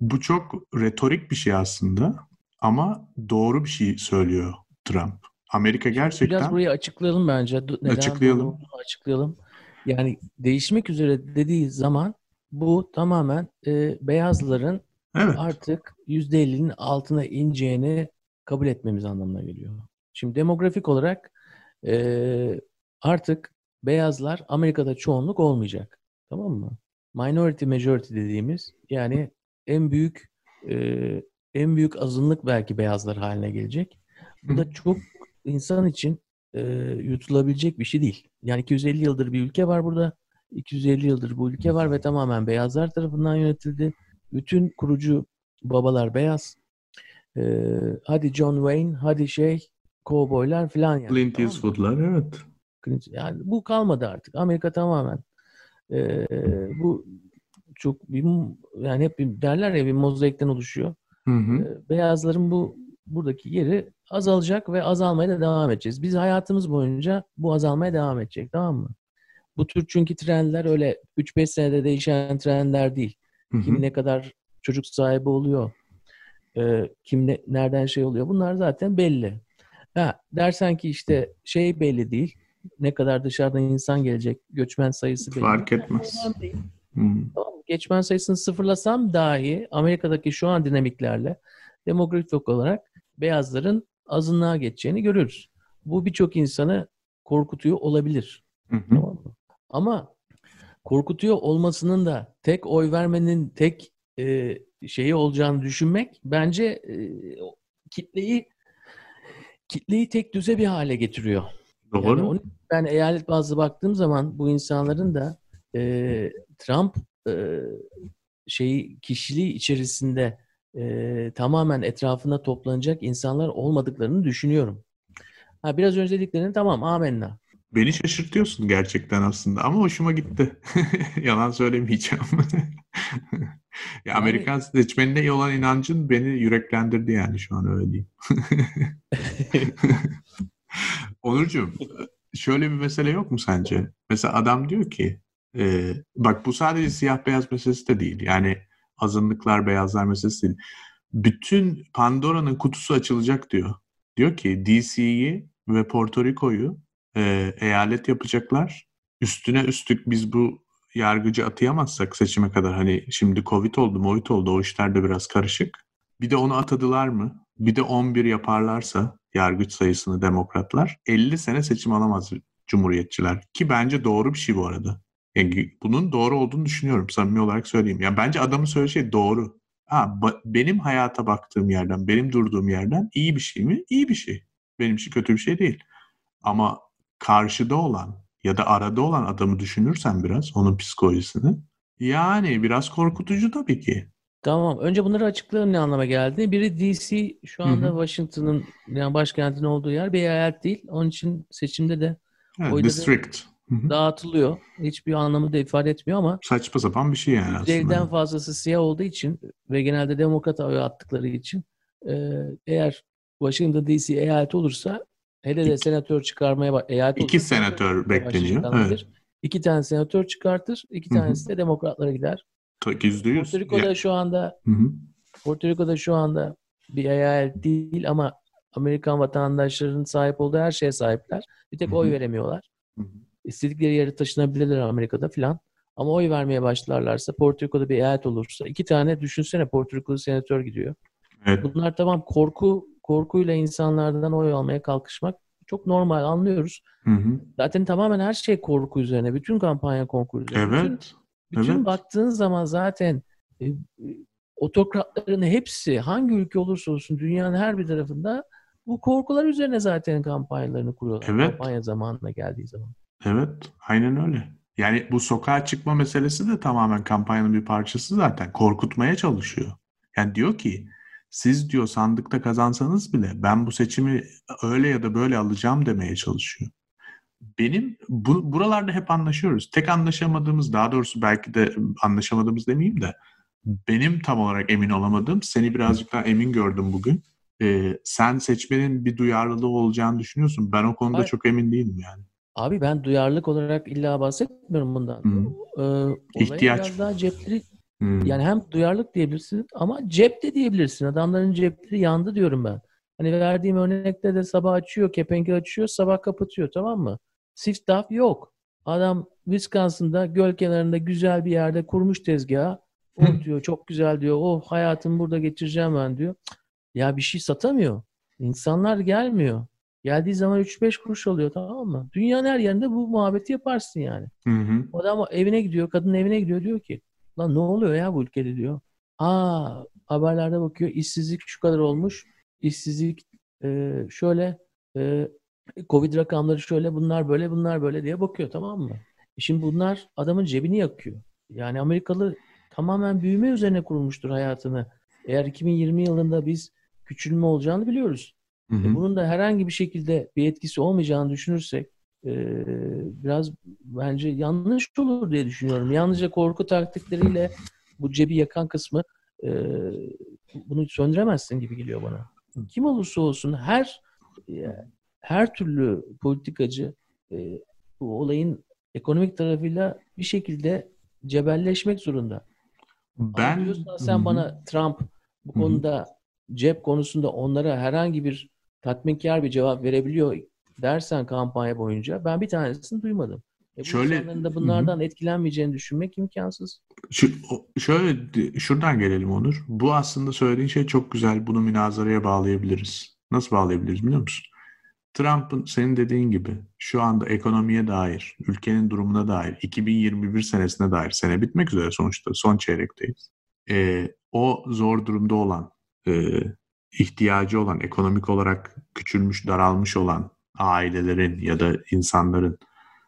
Bu çok retorik bir şey aslında ama doğru bir şey söylüyor Trump. Amerika gerçekten... Biraz burayı açıklayalım bence. Neden açıklayalım. Açıklayalım. Yani değişmek üzere dediği zaman bu tamamen e, beyazların evet. artık %50'nin altına ineceğini kabul etmemiz anlamına geliyor. Şimdi demografik olarak e, artık beyazlar Amerika'da çoğunluk olmayacak. Tamam mı? Minority majority dediğimiz yani en büyük e, en büyük azınlık belki beyazlar haline gelecek. Bu da çok insan için e, yutulabilecek bir şey değil. Yani 250 yıldır bir ülke var burada. 250 yıldır bu ülke var ve tamamen beyazlar tarafından yönetildi. Bütün kurucu babalar beyaz. Ee, hadi John Wayne, hadi şey, kovboylar falan yani. Clint tamam Eastwood'lar evet. Clint, yani bu kalmadı artık. Amerika tamamen e, bu çok bir yani hep bir, derler ya bir mozaikten oluşuyor. Hı hı. E, beyazların bu buradaki yeri azalacak ve azalmaya da devam edeceğiz. Biz hayatımız boyunca bu azalmaya devam edecek tamam mı? Bu tür çünkü trendler öyle 3-5 senede değişen trendler değil. Hı hı. Kim ne kadar çocuk sahibi oluyor, e, kim ne, nereden şey oluyor bunlar zaten belli. Ha, dersen ki işte şey belli değil, ne kadar dışarıdan insan gelecek, göçmen sayısı belli. Fark etmez. Hmm. Tamam, göçmen sayısını sıfırlasam dahi Amerika'daki şu an dinamiklerle demografik olarak beyazların azınlığa geçeceğini görürüz. Bu birçok insanı korkutuyor olabilir. Hı hı. Tamam mı? Ama korkutuyor olmasının da tek oy vermenin tek e, şeyi olacağını düşünmek bence e, kitleyi kitleyi tek düze bir hale getiriyor. Doğru. Yani onu, ben eyalet bazlı baktığım zaman bu insanların da e, Trump e, şeyi kişiliği içerisinde e, tamamen etrafında toplanacak insanlar olmadıklarını düşünüyorum. Ha biraz önce dediklerini tamam amenna. Beni şaşırtıyorsun gerçekten aslında ama hoşuma gitti. Yalan söylemeyeceğim. ya yani... Amerikan seçmenine olan inancın beni yüreklendirdi yani şu an öyle diyeyim. Onurcuğum şöyle bir mesele yok mu sence? Mesela adam diyor ki e, bak bu sadece siyah beyaz meselesi de değil. Yani azınlıklar beyazlar meselesi değil. Bütün Pandora'nın kutusu açılacak diyor. Diyor ki DC'yi ve Porto Rico'yu e, eyalet yapacaklar. Üstüne üstlük biz bu yargıcı atayamazsak seçime kadar hani şimdi Covid oldu, Covid oldu o işler de biraz karışık. Bir de onu atadılar mı? Bir de 11 yaparlarsa yargıç sayısını demokratlar 50 sene seçim alamaz cumhuriyetçiler. Ki bence doğru bir şey bu arada. Yani bunun doğru olduğunu düşünüyorum samimi olarak söyleyeyim. Yani bence adamın söylediği şey doğru. Ha, benim hayata baktığım yerden, benim durduğum yerden iyi bir şey mi? İyi bir şey. Benim için kötü bir şey değil. Ama karşıda olan ya da arada olan adamı düşünürsen biraz onun psikolojisini yani biraz korkutucu tabii ki. Tamam. Önce bunları açıklayalım ne anlama geldi. Biri DC şu anda Washington'ın yani başkentin olduğu yer bir eyalet değil. Onun için seçimde de evet, district dağıtılıyor. Hiçbir anlamı da ifade etmiyor ama saçma sapan bir şey yani aslında. Evden fazlası siyah olduğu için ve genelde demokrat oy attıkları için eğer Washington DC eyalet olursa Hele de senatör çıkarmaya bak. Eyalet iki senatör bekleniyor. Evet. İki tane senatör çıkartır. iki tanesi de demokratlara gider. Yüzde yüz. Porto Rico'da şu anda Porto Rico'da şu anda bir eyalet değil ama Amerikan vatandaşlarının sahip olduğu her şeye sahipler. Bir tek oy veremiyorlar. İstedikleri yere taşınabilirler Amerika'da filan. Ama oy vermeye başlarlarsa Porto Rico'da bir eyalet olursa iki tane düşünsene Porto Rico'da senatör gidiyor. Evet. Bunlar tamam korku korkuyla insanlardan oy almaya kalkışmak çok normal anlıyoruz. Hı hı. Zaten tamamen her şey korku üzerine. Bütün kampanya korku üzerine. Evet. Bütün, bütün evet. baktığın zaman zaten e, otokratların hepsi hangi ülke olursa olsun dünyanın her bir tarafında bu korkular üzerine zaten kampanyalarını kuruyorlar. Evet. Kampanya zamanına geldiği zaman. Evet. Aynen öyle. Yani bu sokağa çıkma meselesi de tamamen kampanyanın bir parçası zaten. Korkutmaya çalışıyor. Yani diyor ki Siz diyor sandıkta kazansanız bile ben bu seçimi öyle ya da böyle alacağım demeye çalışıyor. Benim bu, buralarda hep anlaşıyoruz. Tek anlaşamadığımız daha doğrusu belki de anlaşamadığımız demeyeyim de benim tam olarak emin olamadığım seni birazcık daha emin gördüm bugün. Ee, sen seçmenin bir duyarlılığı olacağını düşünüyorsun. Ben o konuda Hayır. çok emin değilim yani. Abi ben duyarlılık olarak illa bahsetmiyorum bundan. Hı. Ee, İhtiyaç. biraz daha cepleri Hmm. yani hem duyarlılık diyebilirsin ama cep de diyebilirsin. Adamların cepleri yandı diyorum ben. Hani verdiğim örnekte de sabah açıyor, kepengi açıyor, sabah kapatıyor tamam mı? Siftah yok. Adam Wisconsin'da göl kenarında güzel bir yerde kurmuş tezgahı. Oh diyor çok güzel diyor. Oh hayatımı burada geçireceğim ben diyor. Ya bir şey satamıyor. İnsanlar gelmiyor. Geldiği zaman 3-5 kuruş alıyor tamam mı? Dünyanın her yerinde bu muhabbeti yaparsın yani. Hı hı. O adam evine gidiyor, kadın evine gidiyor diyor ki lan ne oluyor ya bu ülkede diyor. Aa haberlerde bakıyor işsizlik şu kadar olmuş. İşsizlik e, şöyle e, Covid rakamları şöyle bunlar böyle bunlar böyle diye bakıyor tamam mı? E Şimdi bunlar adamın cebini yakıyor. Yani Amerikalı tamamen büyüme üzerine kurmuştur hayatını. Eğer 2020 yılında biz küçülme olacağını biliyoruz. Hı E, hı. Bunun da herhangi bir şekilde bir etkisi olmayacağını düşünürsek e, biraz bence yanlış olur diye düşünüyorum. Yalnızca korku taktikleriyle bu cebi yakan kısmı e, bunu söndüremezsin gibi geliyor bana. Kim olursa olsun her e, her türlü politikacı e, bu olayın ekonomik tarafıyla bir şekilde cebelleşmek zorunda. Ben diyorsan sen bana Trump bu konuda cep konusunda onlara herhangi bir tatminkar bir cevap verebiliyor dersen kampanya boyunca ben bir tanesini duymadım. E bu Şöyle- insanların da Hı hı. bunlardan etkilenmeyeceğini düşünmek imkansız. Şu, şöyle şuradan gelelim Onur. Bu aslında söylediğin şey çok güzel. Bunu münazaraya bağlayabiliriz. Nasıl bağlayabiliriz biliyor musun? Trump'ın senin dediğin gibi şu anda ekonomiye dair, ülkenin durumuna dair, 2021 senesine dair, sene bitmek üzere sonuçta son çeyrekteyiz. Ee, o zor durumda olan, e, ihtiyacı olan, ekonomik olarak küçülmüş, daralmış olan ailelerin ya da insanların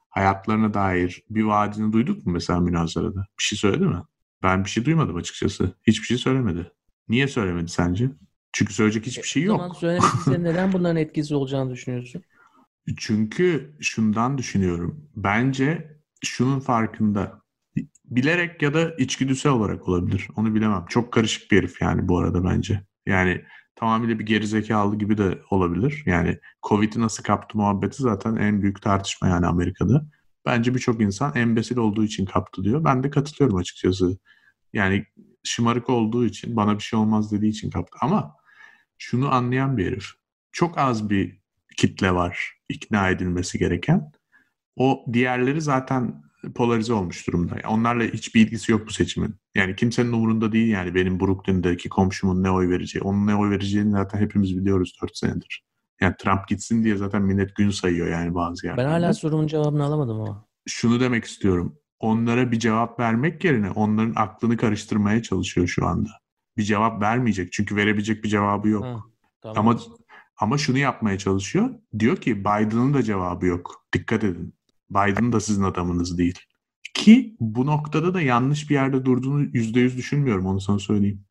hayatlarına dair bir vaadini duyduk mu mesela münazarada? Bir şey söyledi mi? Ben bir şey duymadım açıkçası. Hiçbir şey söylemedi. Niye söylemedi sence? Çünkü söyleyecek hiçbir şey O zaman yok. söylemediyse neden bunların etkisi olacağını düşünüyorsun? Çünkü şundan düşünüyorum. Bence şunun farkında. Bilerek ya da içgüdüsel olarak olabilir. Onu bilemem. Çok karışık bir herif yani bu arada bence. Yani tamamıyla bir gerizekalı gibi de olabilir. Yani Covid'i nasıl kaptı muhabbeti zaten en büyük tartışma yani Amerika'da. Bence birçok insan embesil olduğu için kaptı diyor. Ben de katılıyorum açıkçası. Yani şımarık olduğu için, bana bir şey olmaz dediği için kaptı. Ama şunu anlayan bir herif. Çok az bir kitle var ikna edilmesi gereken. O diğerleri zaten polarize olmuş durumda. Onlarla hiçbir ilgisi yok bu seçimin. Yani kimsenin umurunda değil yani benim Brooklyn'deki komşumun ne oy vereceği. Onun ne oy vereceğini zaten hepimiz biliyoruz 4 senedir. Yani Trump gitsin diye zaten millet gün sayıyor yani bazı Ben yerlerde. hala sorumun cevabını alamadım ama. Şunu demek istiyorum. Onlara bir cevap vermek yerine onların aklını karıştırmaya çalışıyor şu anda. Bir cevap vermeyecek çünkü verebilecek bir cevabı yok. Hı, tamam. Ama ama şunu yapmaya çalışıyor. Diyor ki Biden'ın da cevabı yok. Dikkat edin. Biden da sizin adamınız değil. Ki bu noktada da yanlış bir yerde durduğunu yüzde yüz düşünmüyorum onu sana söyleyeyim.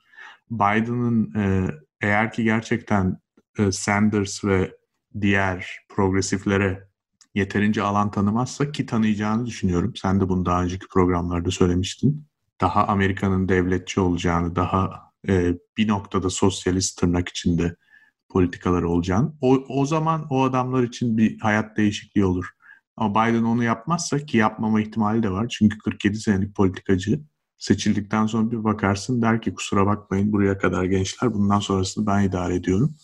Biden'ın e, eğer ki gerçekten e, Sanders ve diğer progresiflere yeterince alan tanımazsa ki tanıyacağını düşünüyorum. Sen de bunu daha önceki programlarda söylemiştin. Daha Amerika'nın devletçi olacağını, daha e, bir noktada sosyalist tırnak içinde politikaları olacağını. O, o zaman o adamlar için bir hayat değişikliği olur. Ama Biden onu yapmazsa ki yapmama ihtimali de var. Çünkü 47 senelik politikacı seçildikten sonra bir bakarsın der ki kusura bakmayın buraya kadar gençler bundan sonrasını ben idare ediyorum.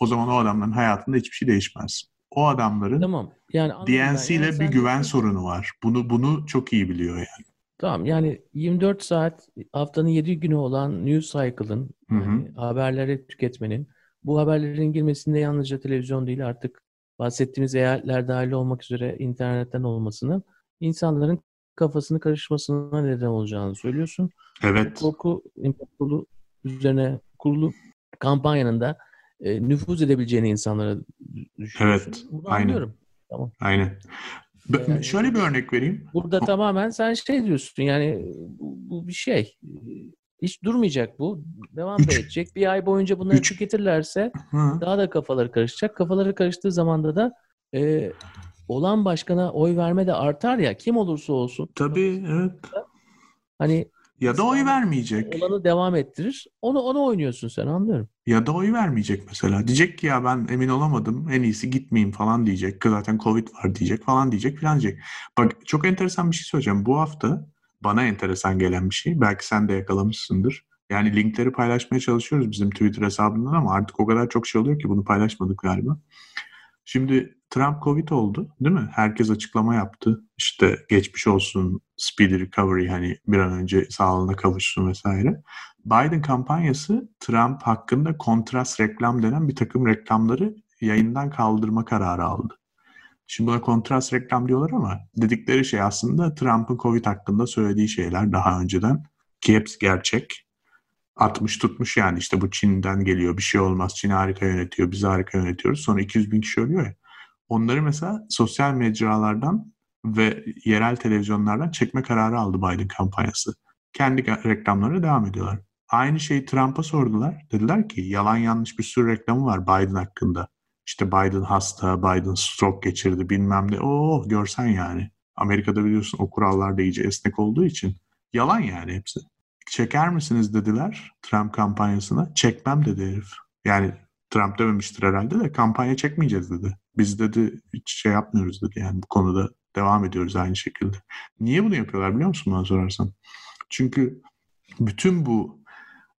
O zaman o adamların hayatında hiçbir şey değişmez. O adamların Tamam. Yani. DNC Yani ile bir sen güven ki- sorunu var. Bunu bunu çok iyi biliyor yani. Tamam yani 24 saat haftanın 7 günü olan news cycle'ın yani haberleri tüketmenin bu haberlerin girmesinde yalnızca televizyon değil artık bahsettiğimiz eyaletler dahil olmak üzere internetten olmasının insanların kafasını karışmasına neden olacağını söylüyorsun. Evet. korku imparatorluğu üzerine kurulu kampanyanın da e, nüfuz edebileceğini insanlara düşünüyorsun. Evet, Bunu aynen. anlıyorum. Tamam. Aynen. Yani- şöyle bir örnek vereyim. Burada tamamen sen şey diyorsun yani bu, bu bir şey. Hiç durmayacak bu. Devam da edecek. Bir ay boyunca bunları Üç- tüketirlerse Hı. daha da kafaları karışacak. Kafaları karıştığı zamanda da e, olan başkana oy verme de artar ya kim olursa olsun. Tabii evet. Hani Ya da oy vermeyecek. olanı devam ettirir. Onu onu oynuyorsun sen anlıyorum. Ya da oy vermeyecek mesela. Diyecek ki ya ben emin olamadım. En iyisi gitmeyeyim falan diyecek. Zaten Covid var diyecek falan diyecek falan diyecek. Bak çok enteresan bir şey söyleyeceğim. Bu hafta bana enteresan gelen bir şey. Belki sen de yakalamışsındır. Yani linkleri paylaşmaya çalışıyoruz bizim Twitter hesabından ama artık o kadar çok şey oluyor ki bunu paylaşmadık galiba. Şimdi Trump Covid oldu değil mi? Herkes açıklama yaptı. İşte geçmiş olsun, speedy recovery hani bir an önce sağlığına kavuşsun vesaire. Biden kampanyası Trump hakkında kontrast reklam denen bir takım reklamları yayından kaldırma kararı aldı. Şimdi buna kontrast reklam diyorlar ama dedikleri şey aslında Trump'ın Covid hakkında söylediği şeyler daha önceden ki hepsi gerçek. 60 tutmuş yani işte bu Çin'den geliyor bir şey olmaz. Çin harika yönetiyor biz harika yönetiyoruz. Sonra 200 bin kişi ölüyor ya. Onları mesela sosyal mecralardan ve yerel televizyonlardan çekme kararı aldı Biden kampanyası. Kendi reklamlarına devam ediyorlar. Aynı şeyi Trump'a sordular. Dediler ki yalan yanlış bir sürü reklamı var Biden hakkında. İşte Biden hasta, Biden stroke geçirdi bilmem ne. Oo görsen yani. Amerika'da biliyorsun o kurallar da iyice esnek olduğu için. Yalan yani hepsi. Çeker misiniz dediler Trump kampanyasına. Çekmem dedi herif. Yani Trump dememiştir herhalde de kampanya çekmeyeceğiz dedi. Biz dedi hiç şey yapmıyoruz dedi yani bu konuda devam ediyoruz aynı şekilde. Niye bunu yapıyorlar biliyor musun bana sorarsan? Çünkü bütün bu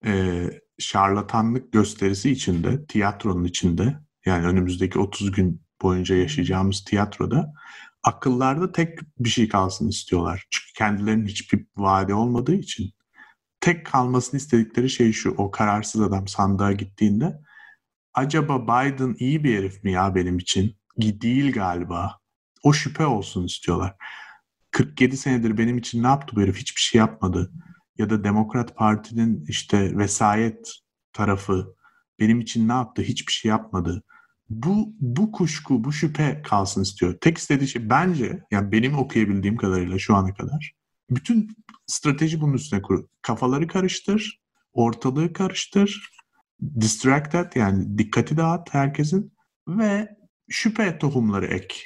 e, şarlatanlık gösterisi içinde, tiyatronun içinde yani önümüzdeki 30 gün boyunca yaşayacağımız tiyatroda akıllarda tek bir şey kalsın istiyorlar. Çünkü kendilerinin hiçbir vaadi olmadığı için tek kalmasını istedikleri şey şu o kararsız adam sandığa gittiğinde acaba Biden iyi bir herif mi ya benim için? Değil galiba. O şüphe olsun istiyorlar. 47 senedir benim için ne yaptı bu herif? Hiçbir şey yapmadı. Ya da Demokrat Parti'nin işte vesayet tarafı benim için ne yaptı? Hiçbir şey yapmadı. Bu bu kuşku, bu şüphe kalsın istiyor. Tek istediği şey bence yani benim okuyabildiğim kadarıyla şu ana kadar bütün strateji bunun üstüne kur. Kafaları karıştır, ortalığı karıştır, distracted yani dikkati dağıt herkesin ve şüphe tohumları ek.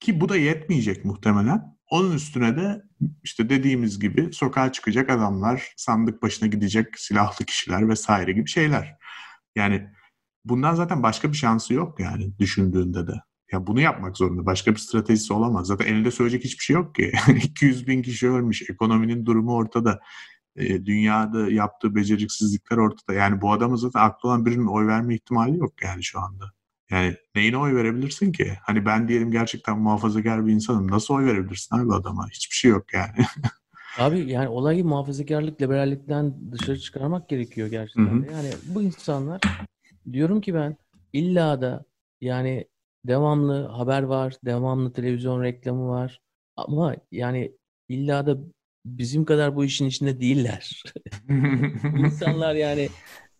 Ki bu da yetmeyecek muhtemelen. Onun üstüne de işte dediğimiz gibi sokağa çıkacak adamlar, sandık başına gidecek silahlı kişiler vesaire gibi şeyler. Yani bundan zaten başka bir şansı yok yani düşündüğünde de. Ya bunu yapmak zorunda. Başka bir stratejisi olamaz. Zaten elinde söyleyecek hiçbir şey yok ki. 200 bin kişi ölmüş. Ekonominin durumu ortada. E, dünyada yaptığı beceriksizlikler ortada. Yani bu adamın zaten aklı olan birinin oy verme ihtimali yok yani şu anda. Yani neyine oy verebilirsin ki? Hani ben diyelim gerçekten muhafazakar bir insanım. Nasıl oy verebilirsin abi adama? Hiçbir şey yok yani. Abi yani olayı muhafazakarlık, liberallikten dışarı çıkarmak gerekiyor gerçekten. Hı hı. Yani bu insanlar diyorum ki ben illa da yani devamlı haber var, devamlı televizyon reklamı var. Ama yani illa da bizim kadar bu işin içinde değiller. İnsanlar yani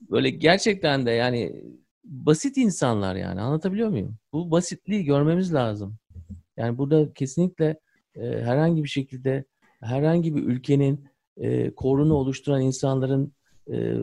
böyle gerçekten de yani basit insanlar yani anlatabiliyor muyum? Bu basitliği görmemiz lazım. Yani burada kesinlikle e, herhangi bir şekilde herhangi bir ülkenin e, korunu oluşturan insanların e,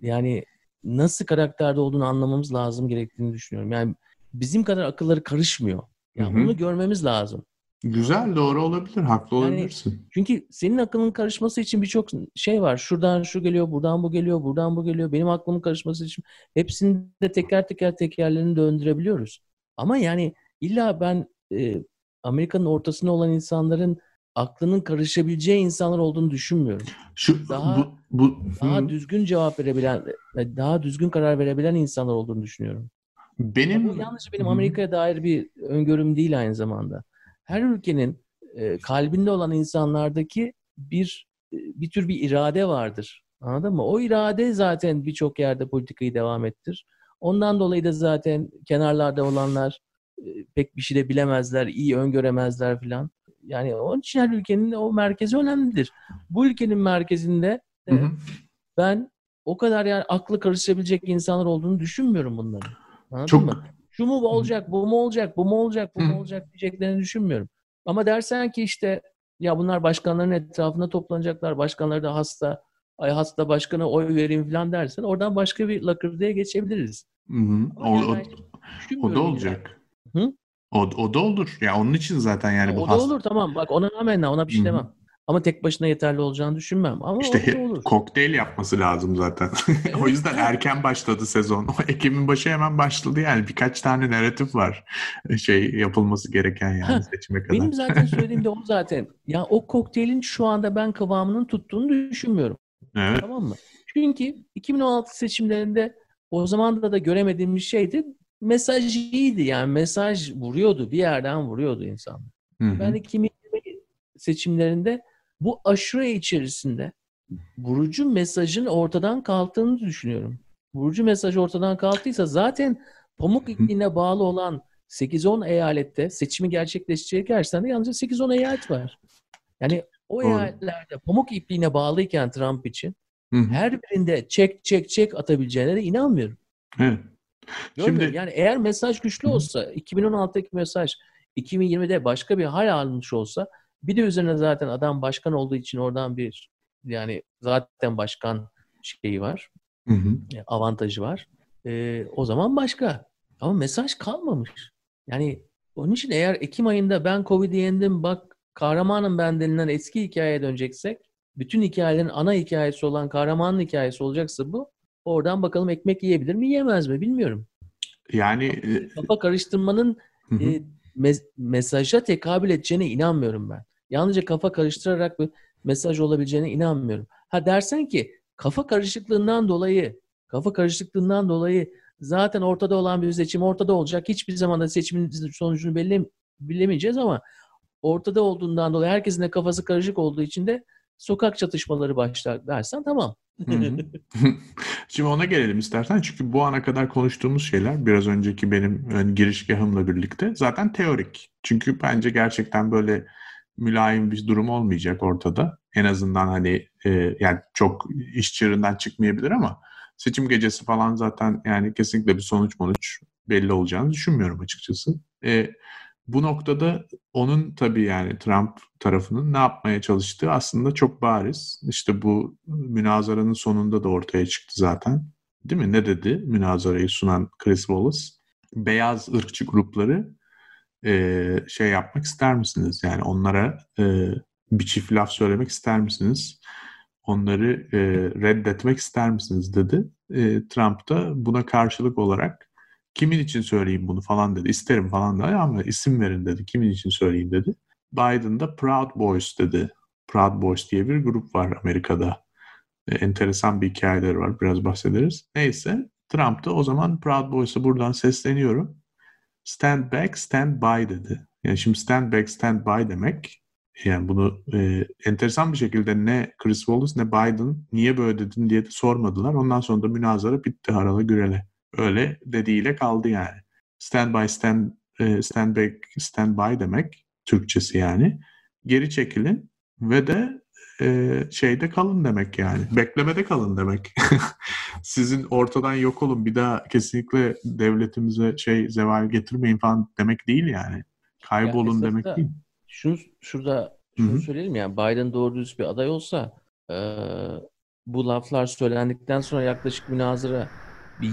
yani nasıl karakterde olduğunu anlamamız lazım gerektiğini düşünüyorum. Yani bizim kadar akılları karışmıyor. Yani bunu görmemiz lazım. Güzel doğru olabilir. Haklı Yani- olabilirsin. Çünkü senin aklının karışması için birçok şey var. Şuradan şu geliyor, buradan bu geliyor, buradan bu geliyor. Benim aklımın karışması için hepsini de teker teker tekerlerini döndürebiliyoruz. Ama yani illa ben e, Amerika'nın ortasında olan insanların aklının karışabileceği insanlar olduğunu düşünmüyorum. Şu Daha- bu, bu Daha Hı. düzgün cevap verebilen, ve daha düzgün karar verebilen insanlar olduğunu düşünüyorum. Ya benim bu yalnızca benim. Amerika'ya dair bir öngörüm değil aynı zamanda. Her ülkenin e, kalbinde olan insanlardaki bir e, bir tür bir irade vardır. Anladın mı? O irade zaten birçok yerde politikayı devam ettir. Ondan dolayı da zaten kenarlarda olanlar e, pek bir şey de bilemezler, iyi öngöremezler filan. Yani onun için her ülkenin o merkezi önemlidir. Bu ülkenin merkezinde Hı hı. ben o kadar yani aklı karışabilecek insanlar olduğunu düşünmüyorum bunların. Anladın çok mı? Şu mu olacak, bu mu olacak, bu mu olacak, bu mu olacak diyeceklerini düşünmüyorum. Ama dersen ki işte ya bunlar başkanların etrafında toplanacaklar, başkanları da hasta, ay hasta başkana oy vereyim falan dersen oradan başka bir lakırdıya geçebiliriz. Hı hı. O, o, o da olacak. Hı? O, o da olur. Ya onun için zaten yani o bu O da olur tamam. Bak ona rağmen ona bir şey demem. Ama tek başına yeterli olacağını düşünmem. Ama işte olur. kokteyl yapması lazım zaten. O yüzden erken başladı sezon. O Ekim'in başı hemen başladı yani. Birkaç tane narratif var şey yapılması gereken yani seçime kadar. Benim zaten söylediğim de o zaten. Ya o kokteylin şu anda ben kıvamının tuttuğunu düşünmüyorum. Evet. Tamam mı? Çünkü 2016 seçimlerinde o zaman da da göremediğimiz şeydi. Mesaj iyiydi yani mesaj vuruyordu bir yerden vuruyordu insan. Ben 2020 seçimlerinde bu aşure içerisinde vurucu mesajın ortadan kalktığını düşünüyorum. Vurucu mesaj ortadan kalktıysa zaten pamuk ipliğine bağlı olan 8-10 eyalette seçimi gerçekleştirecek gerçekten de yalnızca 8-10 eyalet var. Yani o eyaletlerde pamuk ipliğine bağlıyken Trump için her birinde çek çek çek atabileceğine de inanmıyorum. Evet. Şimdi yani eğer mesaj güçlü olsa 2016'daki mesaj 2020'de başka bir hal almış olsa bir de üzerine zaten adam başkan olduğu için oradan bir yani zaten başkan şeyi var. Hı hı. E, avantajı var. E, o zaman başka. Ama mesaj kalmamış. Yani onun için eğer Ekim ayında ben Covid'i yendim bak kahramanım ben denilen eski hikayeye döneceksek bütün hikayelerin ana hikayesi olan kahramanın hikayesi olacaksa bu oradan bakalım ekmek yiyebilir mi yiyemez mi bilmiyorum. Yani e, kafa karıştırmanın hı hı. E, mes- mesaja tekabül edeceğine inanmıyorum ben yalnızca kafa karıştırarak bir mesaj olabileceğine inanmıyorum. Ha dersen ki kafa karışıklığından dolayı kafa karışıklığından dolayı zaten ortada olan bir seçim ortada olacak. Hiçbir zaman da seçimin sonucunu belli, bilemeyeceğiz ama ortada olduğundan dolayı herkesin de kafası karışık olduğu için de sokak çatışmaları başlar dersen tamam. Şimdi ona gelelim istersen. Çünkü bu ana kadar konuştuğumuz şeyler biraz önceki benim ön girişgahımla birlikte zaten teorik. Çünkü bence gerçekten böyle mülayim bir durum olmayacak ortada. En azından hani e, yani çok iş çığırından çıkmayabilir ama seçim gecesi falan zaten yani kesinlikle bir sonuç sonuç belli olacağını düşünmüyorum açıkçası. E, bu noktada onun tabii yani Trump tarafının ne yapmaya çalıştığı aslında çok bariz. İşte bu münazaranın sonunda da ortaya çıktı zaten. Değil mi? Ne dedi münazarayı sunan Chris Wallace? Beyaz ırkçı grupları e, şey yapmak ister misiniz? Yani onlara e, bir çift laf söylemek ister misiniz? Onları e, reddetmek ister misiniz dedi. E, Trump da buna karşılık olarak kimin için söyleyeyim bunu falan dedi. İsterim falan dedi ama isim verin dedi. Kimin için söyleyeyim dedi. Biden da Proud Boys dedi. Proud Boys diye bir grup var Amerika'da. E, enteresan bir hikayeleri var. Biraz bahsederiz. Neyse Trump da o zaman Proud Boys'a buradan sesleniyorum stand back, stand by dedi. Yani şimdi stand back, stand by demek yani bunu e, enteresan bir şekilde ne Chris Wallace ne Biden niye böyle dedin diye de sormadılar. Ondan sonra da münazara bitti harala gürele. Öyle dediğiyle kaldı yani. Stand by, stand, e, stand back, stand by demek Türkçesi yani. Geri çekilin ve de e, şeyde kalın demek yani. Beklemede kalın demek. Sizin ortadan yok olun bir daha kesinlikle devletimize şey zeval getirmeyin falan demek değil yani. Kaybolun ya demek değil. Şunu şurada şunu Hı-hı. söyleyelim yani Biden doğru düz bir aday olsa e, bu laflar söylendikten sonra yaklaşık münazara bir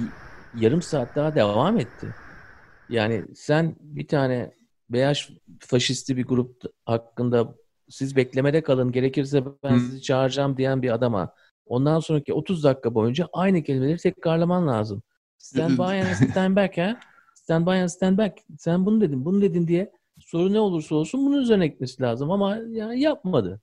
yarım saat daha devam etti. Yani sen bir tane beyaz faşisti bir grup hakkında siz beklemede kalın gerekirse ben Hı. sizi çağıracağım diyen bir adama ondan sonraki 30 dakika boyunca aynı kelimeleri tekrarlaman lazım. Stand by and stand back ha. Stand by and stand back. Sen bunu dedin, bunu dedin diye soru ne olursa olsun bunun üzerine gitmesi lazım ama yani yapmadı.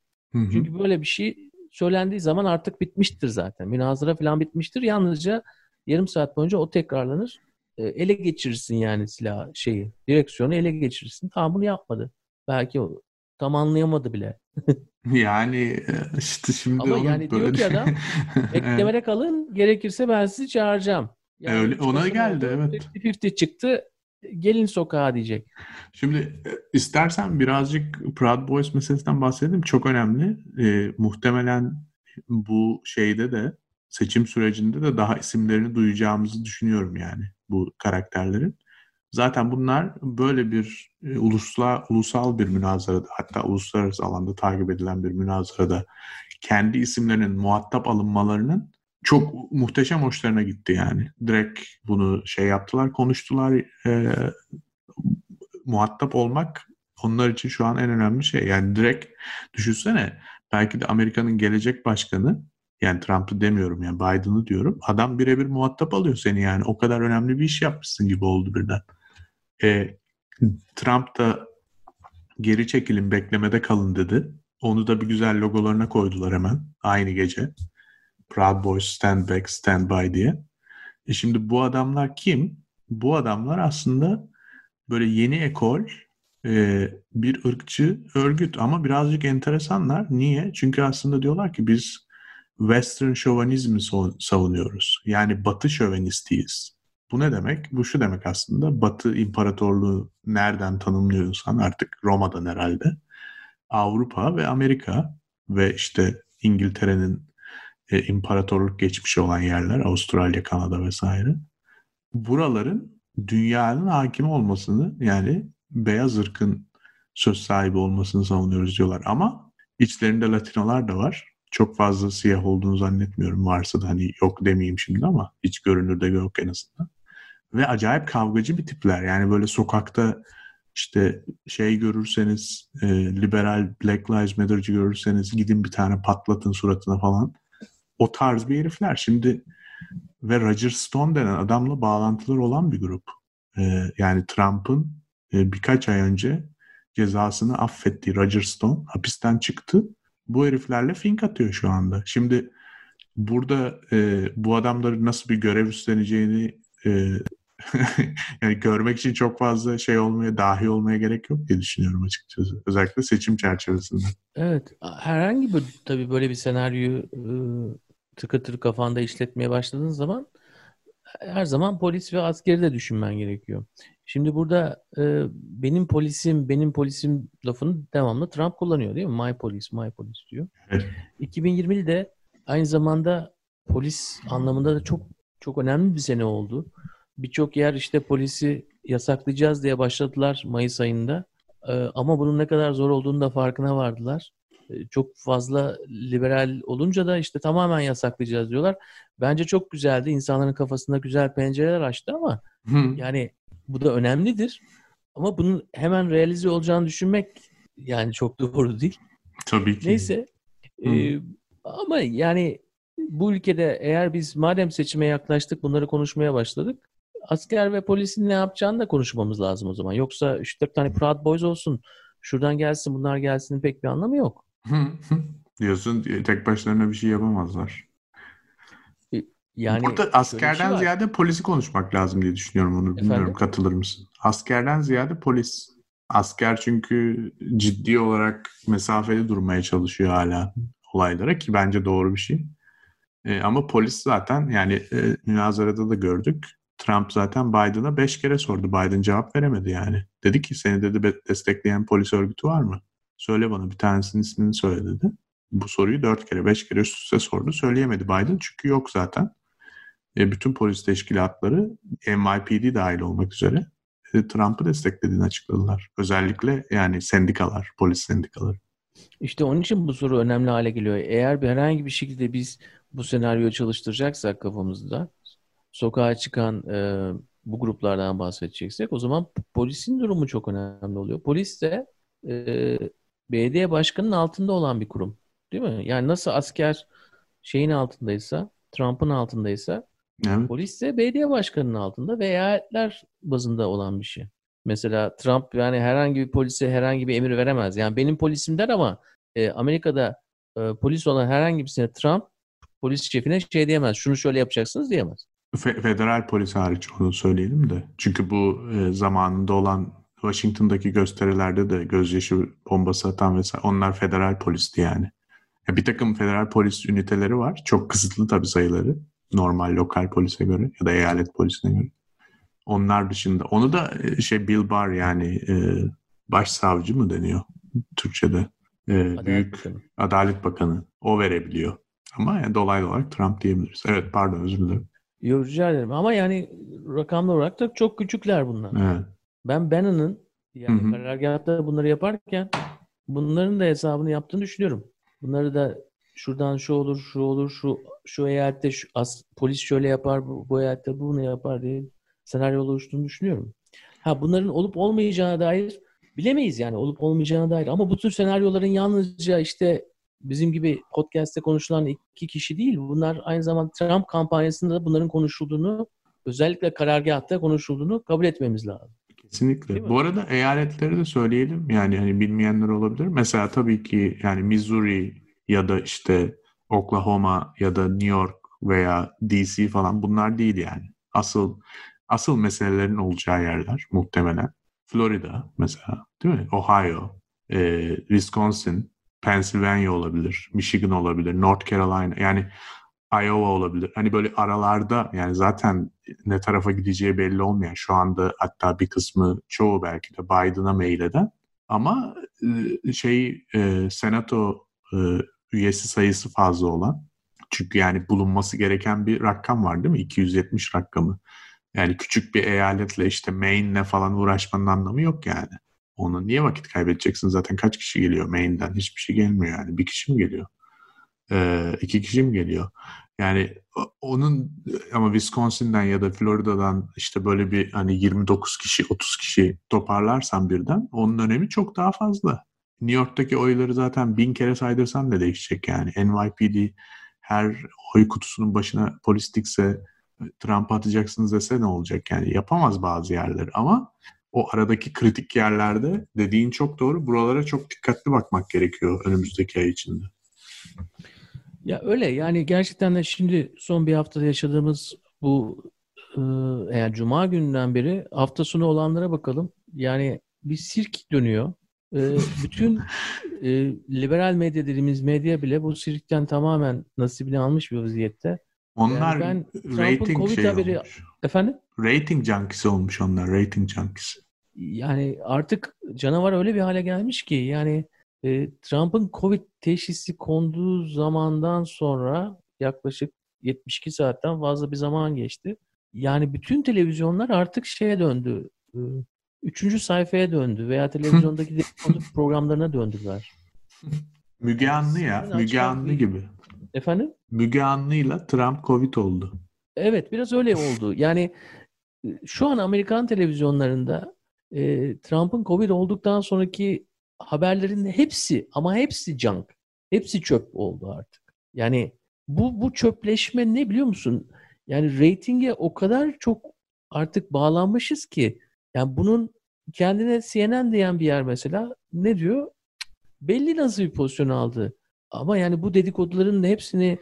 Çünkü böyle bir şey söylendiği zaman artık bitmiştir zaten. Münazara falan bitmiştir. Yalnızca yarım saat boyunca o tekrarlanır. E, ele geçirirsin yani silah şeyi, direksiyonu ele geçirirsin. Tamam bunu yapmadı. Belki o Tam anlayamadı bile. yani e, işte şimdi Ama yani böyle... diyor ki adam beklemede kalın gerekirse ben sizi çağıracağım. Yani Öyle, ona geldi oldu, evet. 50 çıktı gelin sokağa diyecek. Şimdi e, istersen birazcık Proud Boys meselesinden bahsedelim. Çok önemli. E, muhtemelen bu şeyde de seçim sürecinde de daha isimlerini duyacağımızı düşünüyorum yani bu karakterlerin. Zaten bunlar böyle bir e, ulusla, ulusal bir münazarada hatta uluslararası alanda takip edilen bir münazarada kendi isimlerinin muhatap alınmalarının çok muhteşem hoşlarına gitti yani. Direkt bunu şey yaptılar, konuştular. E, muhatap olmak onlar için şu an en önemli şey. Yani direkt düşünsene belki de Amerika'nın gelecek başkanı yani Trump'ı demiyorum yani Biden'ı diyorum. Adam birebir muhatap alıyor seni yani. O kadar önemli bir iş yapmışsın gibi oldu birden. E, Trump da geri çekilin beklemede kalın dedi. Onu da bir güzel logolarına koydular hemen aynı gece. Proud Boys Stand Back Stand By diye. E şimdi bu adamlar kim? Bu adamlar aslında böyle yeni ekol e, bir ırkçı örgüt ama birazcık enteresanlar. Niye? Çünkü aslında diyorlar ki biz Western şövenizmi savunuyoruz. Yani Batı şövenistiyiz. Bu ne demek? Bu şu demek aslında Batı İmparatorluğu nereden tanımlıyorsan artık Roma'dan herhalde. Avrupa ve Amerika ve işte İngiltere'nin e, imparatorluk geçmişi olan yerler Avustralya, Kanada vesaire. Buraların dünyanın hakim olmasını yani beyaz ırkın söz sahibi olmasını savunuyoruz diyorlar. Ama içlerinde Latinolar da var. Çok fazla siyah olduğunu zannetmiyorum. Varsa da hani yok demeyeyim şimdi ama hiç görünürde yok en azından. Ve acayip kavgacı bir tipler. Yani böyle sokakta işte şey görürseniz e, liberal Black Lives Matter'cı görürseniz gidin bir tane patlatın suratına falan. O tarz bir herifler. Şimdi ve Roger Stone denen adamla bağlantıları olan bir grup. E, yani Trump'ın e, birkaç ay önce cezasını affettiği Roger Stone hapisten çıktı. Bu heriflerle fink atıyor şu anda. Şimdi burada e, bu adamların nasıl bir görev üstleneceğini e, yani görmek için çok fazla şey olmaya, dahi olmaya gerek yok diye düşünüyorum açıkçası. Özellikle seçim çerçevesinde. Evet. Herhangi bir tabii böyle bir senaryoyu tıkı tıkı kafanda işletmeye başladığın zaman her zaman polis ve askeri de düşünmen gerekiyor. Şimdi burada e, benim polisim, benim polisim lafını devamlı Trump kullanıyor değil mi? My police, my police diyor. Evet. 2020'de aynı zamanda polis anlamında da çok çok önemli bir sene oldu. Birçok yer işte polisi yasaklayacağız diye başladılar Mayıs ayında. E, ama bunun ne kadar zor olduğunu da farkına vardılar. Çok fazla liberal olunca da işte tamamen yasaklayacağız diyorlar. Bence çok güzeldi. İnsanların kafasında güzel pencereler açtı ama Hı. yani bu da önemlidir. Ama bunun hemen realize olacağını düşünmek yani çok doğru değil. Tabii ki. Neyse. E, ama yani bu ülkede eğer biz madem seçime yaklaştık bunları konuşmaya başladık. Asker ve polisin ne yapacağını da konuşmamız lazım o zaman. Yoksa 3-4 tane Proud Boys olsun. Şuradan gelsin bunlar gelsin pek bir anlamı yok. Diyorsun tek başlarına bir şey yapamazlar. E, yani Burada askerden şey ziyade polisi konuşmak lazım diye düşünüyorum onu. Bilmiyorum Efendim? katılır mısın? Askerden ziyade polis. Asker çünkü ciddi olarak mesafeli durmaya çalışıyor hala olaylara ki bence doğru bir şey. E, ama polis zaten yani e, münazarada da gördük. Trump zaten Biden'a beş kere sordu. Biden cevap veremedi yani. Dedi ki seni dedi destekleyen polis örgütü var mı? Söyle bana bir tanesinin ismini söyle dedi. Bu soruyu dört kere, beş kere üst üste sordu. Söyleyemedi Biden çünkü yok zaten. E, bütün polis teşkilatları NYPD dahil olmak üzere e, Trump'ı desteklediğini açıkladılar. Özellikle yani sendikalar, polis sendikaları. İşte onun için bu soru önemli hale geliyor. Eğer bir herhangi bir şekilde biz bu senaryoyu çalıştıracaksak kafamızda sokağa çıkan e, bu gruplardan bahsedeceksek o zaman polisin durumu çok önemli oluyor. Polis de e, belediye başkanının altında olan bir kurum. Değil mi? Yani nasıl asker şeyin altındaysa, Trump'ın altındaysa evet. polis de belediye başkanının altında ve eyaletler bazında olan bir şey. Mesela Trump yani herhangi bir polise herhangi bir emir veremez. Yani benim polisim der ama e, Amerika'da e, polis olan herhangi birisine Trump polis şefine şey diyemez. Şunu şöyle yapacaksınız diyemez. federal polis hariç onu söyleyelim de. Çünkü bu e, zamanında olan Washington'daki gösterilerde de gözyaşı bombası atan vesaire onlar federal polisti yani. Ya bir takım federal polis üniteleri var. Çok kısıtlı tabii sayıları. Normal lokal polise göre ya da eyalet polisine göre. Onlar dışında. Onu da e, şey Bill Barr yani e, başsavcı mı deniyor Türkçe'de? E, Adalet büyük Bakanı. Adalet Bakanı. O verebiliyor. Ama yani dolaylı olarak Trump diyebiliriz. Evet pardon özür dilerim. Yok rica ederim. Ama yani rakamlar olarak da çok küçükler bunlar. Evet. Ben Bannon'ın yani hı hı. karargahta bunları yaparken bunların da hesabını yaptığını düşünüyorum. Bunları da şuradan şu olur, şu olur, şu şu eyalette şu, as, polis şöyle yapar, bu, bu eyalette bunu yapar diye senaryo oluştuğunu düşünüyorum. Ha bunların olup olmayacağına dair bilemeyiz yani olup olmayacağına dair ama bu tür senaryoların yalnızca işte bizim gibi podcast'te konuşulan iki kişi değil. Bunlar aynı zamanda Trump kampanyasında da bunların konuşulduğunu özellikle karargahta konuşulduğunu kabul etmemiz lazım. Kesinlikle. Bu arada eyaletleri de söyleyelim. Yani hani bilmeyenler olabilir. Mesela tabii ki yani Missouri ya da işte Oklahoma ya da New York veya DC falan bunlar değil yani. Asıl asıl meselelerin olacağı yerler muhtemelen. Florida mesela değil mi? Ohio, e, Wisconsin, Pennsylvania olabilir, Michigan olabilir, North Carolina yani Iowa olabilir. Hani böyle aralarda yani zaten ne tarafa gideceği belli olmayan şu anda hatta bir kısmı çoğu belki de Biden'a mail eden ama e, şey e, senato e, üyesi sayısı fazla olan çünkü yani bulunması gereken bir rakam var değil mi? 270 rakamı. Yani küçük bir eyaletle işte Maine'le falan uğraşmanın anlamı yok yani. Onu niye vakit kaybedeceksin zaten kaç kişi geliyor Maine'den? Hiçbir şey gelmiyor yani. Bir kişi mi geliyor? Ee, iki kişi mi geliyor? Yani onun ama Wisconsin'den ya da Florida'dan işte böyle bir hani 29 kişi 30 kişi toparlarsan birden onun önemi çok daha fazla. New York'taki oyları zaten bin kere saydırsan da değişecek yani. NYPD her oy kutusunun başına polis dikse Trump atacaksınız dese ne olacak yani yapamaz bazı yerleri ama o aradaki kritik yerlerde dediğin çok doğru. Buralara çok dikkatli bakmak gerekiyor önümüzdeki ay içinde. Ya öyle yani gerçekten de şimdi son bir haftada yaşadığımız bu eğer cuma gününden beri hafta sonu olanlara bakalım. Yani bir sirk dönüyor. E, bütün e, liberal medya dediğimiz medya bile bu sirkten tamamen nasibini almış bir vaziyette. Onlar yani ben rating COVID şey haberi olmuş. efendim rating junkisi olmuş onlar rating junkisi. Yani artık canavar öyle bir hale gelmiş ki yani e, Trump'ın Covid teşhisi konduğu zamandan sonra yaklaşık 72 saatten fazla bir zaman geçti. Yani bütün televizyonlar artık şeye döndü. E, üçüncü sayfaya döndü veya televizyondaki programlarına döndüler. Müge Anlı ya. Müge Anlı gibi. Efendim? Müge Anlı'yla Trump Covid oldu. Evet biraz öyle oldu. Yani şu an Amerikan televizyonlarında e, Trump'ın Covid olduktan sonraki haberlerin hepsi ama hepsi junk. Hepsi çöp oldu artık. Yani bu bu çöpleşme ne biliyor musun? Yani reytinge o kadar çok artık bağlanmışız ki yani bunun kendine CNN diyen bir yer mesela ne diyor? Belli nasıl bir pozisyon aldı. Ama yani bu dedikoduların hepsini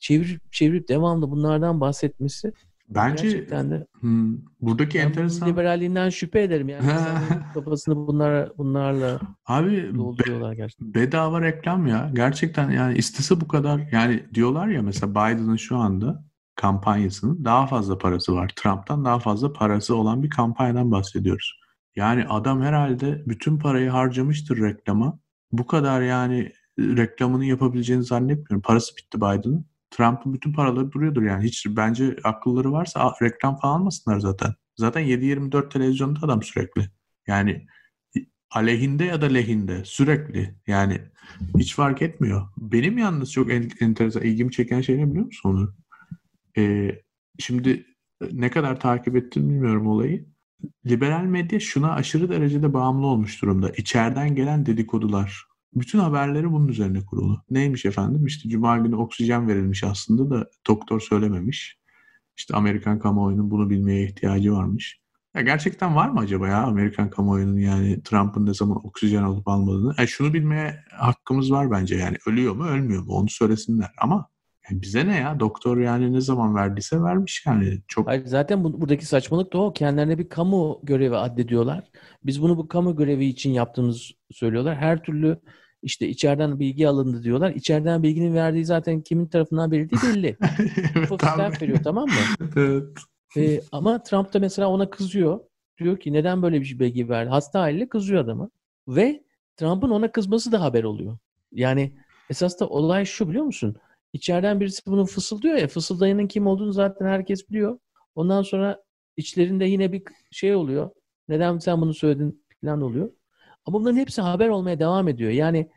çevirip çevirip devamlı bunlardan bahsetmesi Bence Gerçekten de. Hmm, buradaki ben enteresan liberalliğinden şüphe ederim yani. kafasını bunlar bunlarla Abi dolduruyorlar gerçekten. Bedava reklam ya. Gerçekten yani istese bu kadar yani diyorlar ya mesela Biden'ın şu anda kampanyasının daha fazla parası var. Trump'tan daha fazla parası olan bir kampanyadan bahsediyoruz. Yani adam herhalde bütün parayı harcamıştır reklama. Bu kadar yani reklamını yapabileceğini zannetmiyorum. Parası bitti Biden'ın. Trump'ın bütün paraları duruyordur yani. Hiç bence akılları varsa reklam falan almasınlar zaten. Zaten 7-24 televizyonda adam sürekli. Yani aleyhinde ya da lehinde sürekli. Yani hiç fark etmiyor. Benim yalnız çok en, enteresan ilgimi çeken şey ne biliyor musun onu? Ee, şimdi ne kadar takip ettim bilmiyorum olayı. Liberal medya şuna aşırı derecede bağımlı olmuş durumda. İçeriden gelen dedikodular. Bütün haberleri bunun üzerine kurulu. Neymiş efendim? İşte cuma günü oksijen verilmiş aslında da doktor söylememiş. İşte Amerikan kamuoyunun bunu bilmeye ihtiyacı varmış. Ya gerçekten var mı acaba ya Amerikan kamuoyunun yani Trump'ın ne zaman oksijen alıp almadığını? E şunu bilmeye hakkımız var bence yani ölüyor mu ölmüyor mu onu söylesinler ama yani bize ne ya doktor yani ne zaman verdiyse vermiş yani çok. Hayır, zaten bu, buradaki saçmalık da o kendilerine bir kamu görevi addediyorlar. Biz bunu bu kamu görevi için yaptığımız söylüyorlar. Her türlü işte içeriden bilgi alındı diyorlar. İçeriden bilginin verdiği zaten kimin tarafından verildiği belli. evet, veriyor tamam mı? evet. Ee, ama Trump da mesela ona kızıyor. Diyor ki neden böyle bir bilgi verdi? Hasta haliyle kızıyor adamı. Ve Trump'ın ona kızması da haber oluyor. Yani esas da olay şu biliyor musun? İçeriden birisi bunu fısıldıyor ya. Fısıldayanın kim olduğunu zaten herkes biliyor. Ondan sonra içlerinde yine bir şey oluyor. Neden sen bunu söyledin falan oluyor. Ama bunların hepsi haber olmaya devam ediyor. Yani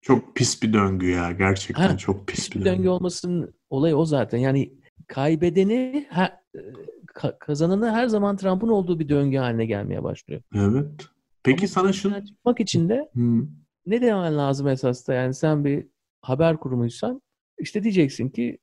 Çok pis bir döngü ya. Gerçekten ha, çok pis, pis bir döngü. döngü olmasının olayı o zaten. Yani kaybedeni ha, kazananı her zaman Trump'ın olduğu bir döngü haline gelmeye başlıyor. Evet. Peki Ama sana şunu... Çıkmak için de hmm. ne demen lazım esas da? Yani sen bir haber kurumuysan işte diyeceksin ki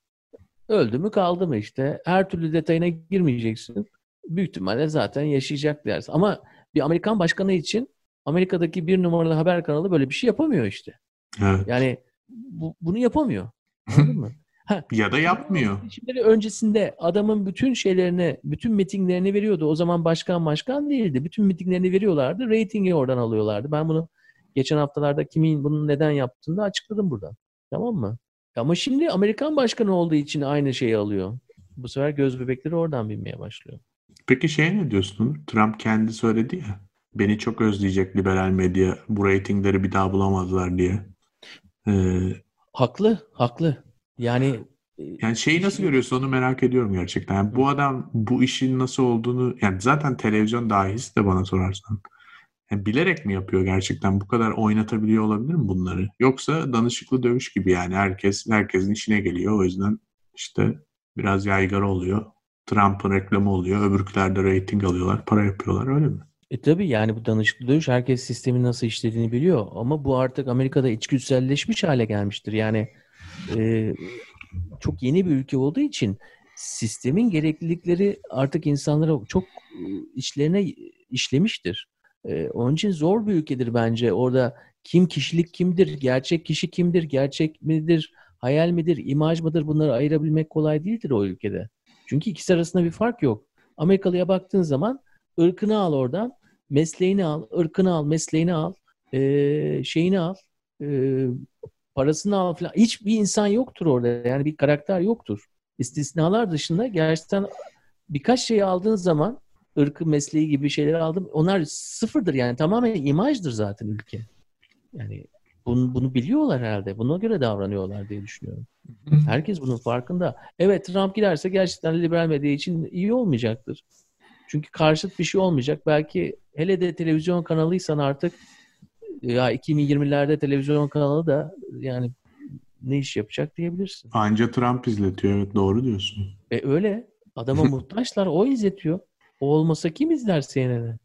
öldü mü kaldı mı işte. Her türlü detayına girmeyeceksin. Büyük ihtimalle zaten yaşayacak dersin. Ama bir Amerikan başkanı için Amerika'daki bir numaralı haber kanalı böyle bir şey yapamıyor işte. Evet. Yani bu, bunu yapamıyor. Anladın mı? Ha, ya da yapmıyor. Şimdi öncesinde adamın bütün şeylerini, bütün mitinglerini veriyordu. O zaman başkan başkan değildi. Bütün mitinglerini veriyorlardı. Ratingi oradan alıyorlardı. Ben bunu geçen haftalarda kimin bunu neden yaptığını da açıkladım buradan. Tamam mı? Ama şimdi Amerikan başkanı olduğu için aynı şeyi alıyor. Bu sefer göz bebekleri oradan binmeye başlıyor. Peki şey ne diyorsun? Trump kendi söyledi ya. Beni çok özleyecek liberal medya. Bu reytingleri bir daha bulamazlar diye. Ee, haklı, haklı. Yani e, yani şeyi nasıl görüyorsun onu merak ediyorum gerçekten. Yani bu adam bu işin nasıl olduğunu yani zaten televizyon dahisi de bana sorarsan. Yani bilerek mi yapıyor gerçekten? Bu kadar oynatabiliyor olabilir mi bunları? Yoksa danışıklı dövüş gibi yani herkes herkesin işine geliyor. O yüzden işte biraz yaygara oluyor. Trump'ın reklamı oluyor. Öbürküler de reyting alıyorlar. Para yapıyorlar öyle mi? E tabii yani bu danışıklı dövüş herkes sistemin nasıl işlediğini biliyor. Ama bu artık Amerika'da içgüdüselleşmiş hale gelmiştir. Yani e, çok yeni bir ülke olduğu için sistemin gereklilikleri artık insanlara çok içlerine işlemiştir. E, onun için zor bir ülkedir bence. Orada kim kişilik kimdir, gerçek kişi kimdir, gerçek midir, hayal midir, imaj mıdır bunları ayırabilmek kolay değildir o ülkede. Çünkü ikisi arasında bir fark yok. Amerikalıya baktığın zaman ırkını al oradan, mesleğini al, ırkını al, mesleğini al, e, şeyini al, e, parasını al falan. Hiçbir insan yoktur orada. Yani bir karakter yoktur. İstisnalar dışında gerçekten birkaç şeyi aldığın zaman ırkı, mesleği gibi şeyleri aldım. Onlar sıfırdır yani. Tamamen imajdır zaten ülke. Yani bunu, bunu biliyorlar herhalde. Buna göre davranıyorlar diye düşünüyorum. Herkes bunun farkında. Evet Trump giderse gerçekten liberal medya için iyi olmayacaktır. Çünkü karşıt bir şey olmayacak. Belki hele de televizyon kanalıysan artık ya 2020'lerde televizyon kanalı da yani ne iş yapacak diyebilirsin. Anca Trump izletiyor evet doğru diyorsun. E öyle. Adama muhtaçlar o izletiyor. O olmasa kim izler CNN'i?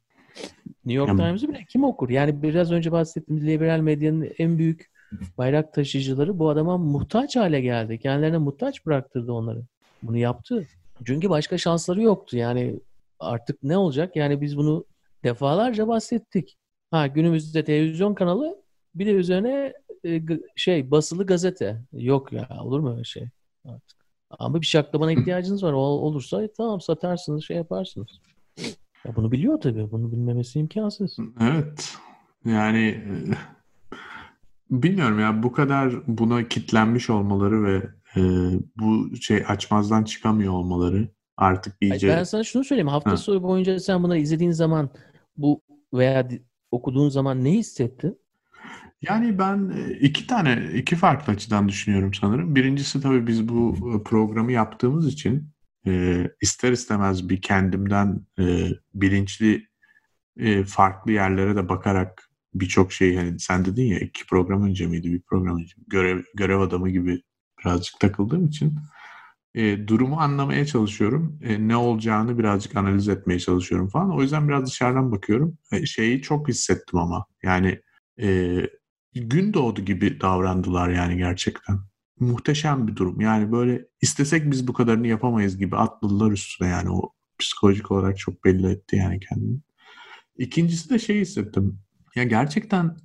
New York yani, Times'ı bile kim okur? Yani biraz önce bahsettiğimiz liberal medyanın en büyük bayrak taşıyıcıları bu adama muhtaç hale geldi. Kendilerine muhtaç bıraktırdı onları. Bunu yaptı. Çünkü başka şansları yoktu. Yani artık ne olacak? Yani biz bunu defalarca bahsettik. Ha günümüzde televizyon kanalı bir de üzerine e, şey basılı gazete. Yok ya olur mu öyle şey artık. Ama bir şaklamana ihtiyacınız var. O olursa e, tamam satarsınız şey yaparsınız. Ya bunu biliyor tabii. Bunu bilmemesi imkansız. Evet. Yani e, bilmiyorum ya bu kadar buna kitlenmiş olmaları ve e, bu şey açmazdan çıkamıyor olmaları artık iyice... Ben sana şunu söyleyeyim. Hafta ha. sonu boyunca sen bunları izlediğin zaman bu veya okuduğun zaman ne hissettin? Yani ben e, iki tane, iki farklı açıdan düşünüyorum sanırım. Birincisi tabii biz bu e, programı yaptığımız için e, ister istemez bir kendimden e, bilinçli e, farklı yerlere de bakarak birçok şey hani sen dedin ya iki program önce miydi bir program önce görev, görev adamı gibi birazcık takıldığım için e, durumu anlamaya çalışıyorum. E, ne olacağını birazcık analiz etmeye çalışıyorum falan. O yüzden biraz dışarıdan bakıyorum. E, şeyi çok hissettim ama. Yani e, gün doğdu gibi davrandılar yani gerçekten. Muhteşem bir durum. Yani böyle istesek biz bu kadarını yapamayız gibi atladılar üstüne yani o psikolojik olarak çok belli etti yani kendini. İkincisi de şey hissettim. Ya gerçekten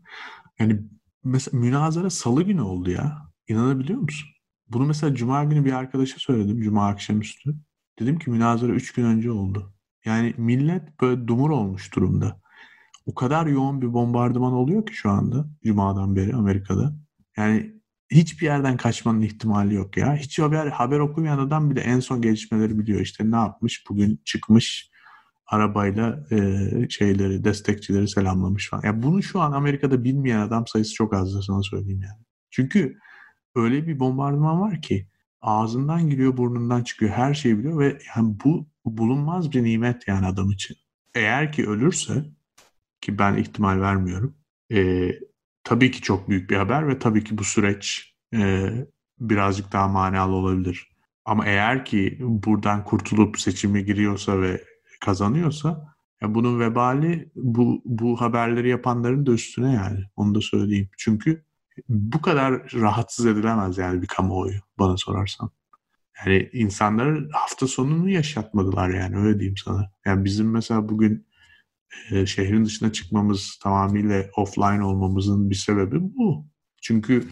yani mesela münazara salı günü oldu ya. İnanabiliyor musun? Bunu mesela cuma günü bir arkadaşa söyledim. Cuma akşamüstü. Dedim ki münazara 3 gün önce oldu. Yani millet böyle dumur olmuş durumda. O kadar yoğun bir bombardıman oluyor ki şu anda Cuma'dan beri Amerika'da. Yani hiçbir yerden kaçmanın ihtimali yok ya. Hiç haber, haber okumayan adam bile en son gelişmeleri biliyor. İşte ne yapmış? Bugün çıkmış arabayla e, şeyleri, destekçileri selamlamış falan. Ya yani bunu şu an Amerika'da bilmeyen adam sayısı çok az da sana söyleyeyim yani. Çünkü öyle bir bombardıman var ki ağzından giriyor burnundan çıkıyor her şeyi biliyor ve yani bu bulunmaz bir nimet yani adam için. Eğer ki ölürse ki ben ihtimal vermiyorum e, tabii ki çok büyük bir haber ve tabii ki bu süreç e, birazcık daha manalı olabilir. Ama eğer ki buradan kurtulup seçime giriyorsa ve kazanıyorsa ya bunun vebali bu bu haberleri yapanların da üstüne yani. Onu da söyleyeyim. Çünkü bu kadar rahatsız edilemez yani bir kamuoyu bana sorarsan. Yani insanları hafta sonunu yaşatmadılar yani öyle diyeyim sana. Yani bizim mesela bugün e, şehrin dışına çıkmamız tamamıyla offline olmamızın bir sebebi bu. Çünkü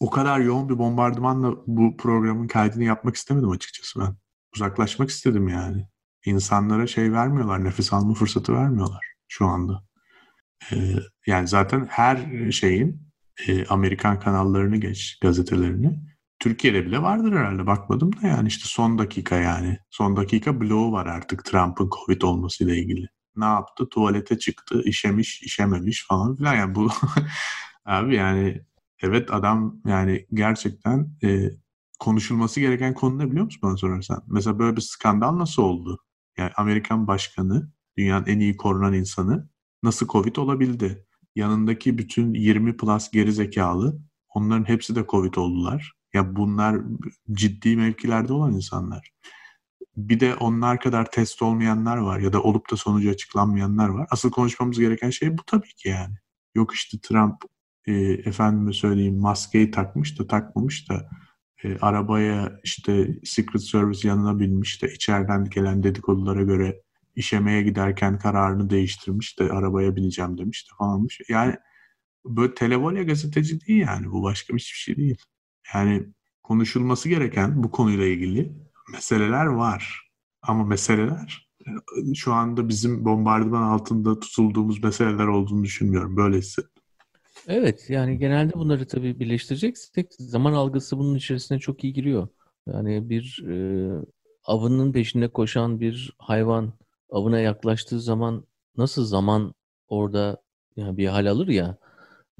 o kadar yoğun bir bombardımanla bu programın kaydını yapmak istemedim açıkçası ben. Uzaklaşmak istedim yani. İnsanlara şey vermiyorlar, nefes alma fırsatı vermiyorlar şu anda. Ee, yani zaten her şeyin e, Amerikan kanallarını geç, gazetelerini. Türkiye'de bile vardır herhalde bakmadım da yani işte son dakika yani. Son dakika bloğu var artık Trump'ın Covid olmasıyla ilgili. Ne yaptı? Tuvalete çıktı, işemiş, işememiş falan filan. Yani bu abi yani evet adam yani gerçekten e, konuşulması gereken konu ne biliyor musun bana sorarsan? Mesela böyle bir skandal nasıl oldu? Yani Amerikan başkanı, dünyanın en iyi korunan insanı nasıl Covid olabildi? Yanındaki bütün 20 plus geri zekalı onların hepsi de Covid oldular. Ya bunlar ciddi mevkilerde olan insanlar. Bir de onlar kadar test olmayanlar var ya da olup da sonucu açıklanmayanlar var. Asıl konuşmamız gereken şey bu tabii ki yani. Yok işte Trump e, efendime söyleyeyim maskeyi takmış da takmamış da e, arabaya işte Secret Service yanına binmiş de içeriden gelen dedikodulara göre işemeye giderken kararını değiştirmiş de arabaya bineceğim demiş de falanmış. Yani böyle televolya gazeteci değil yani bu başka bir şey değil. Yani konuşulması gereken bu konuyla ilgili meseleler var. Ama meseleler şu anda bizim bombardıman altında tutulduğumuz meseleler olduğunu düşünmüyorum. Böyle hissettim. Evet yani genelde bunları tabii birleştireceksek zaman algısı bunun içerisine çok iyi giriyor. Yani bir e, avının peşinde koşan bir hayvan avına yaklaştığı zaman nasıl zaman orada yani bir hal alır ya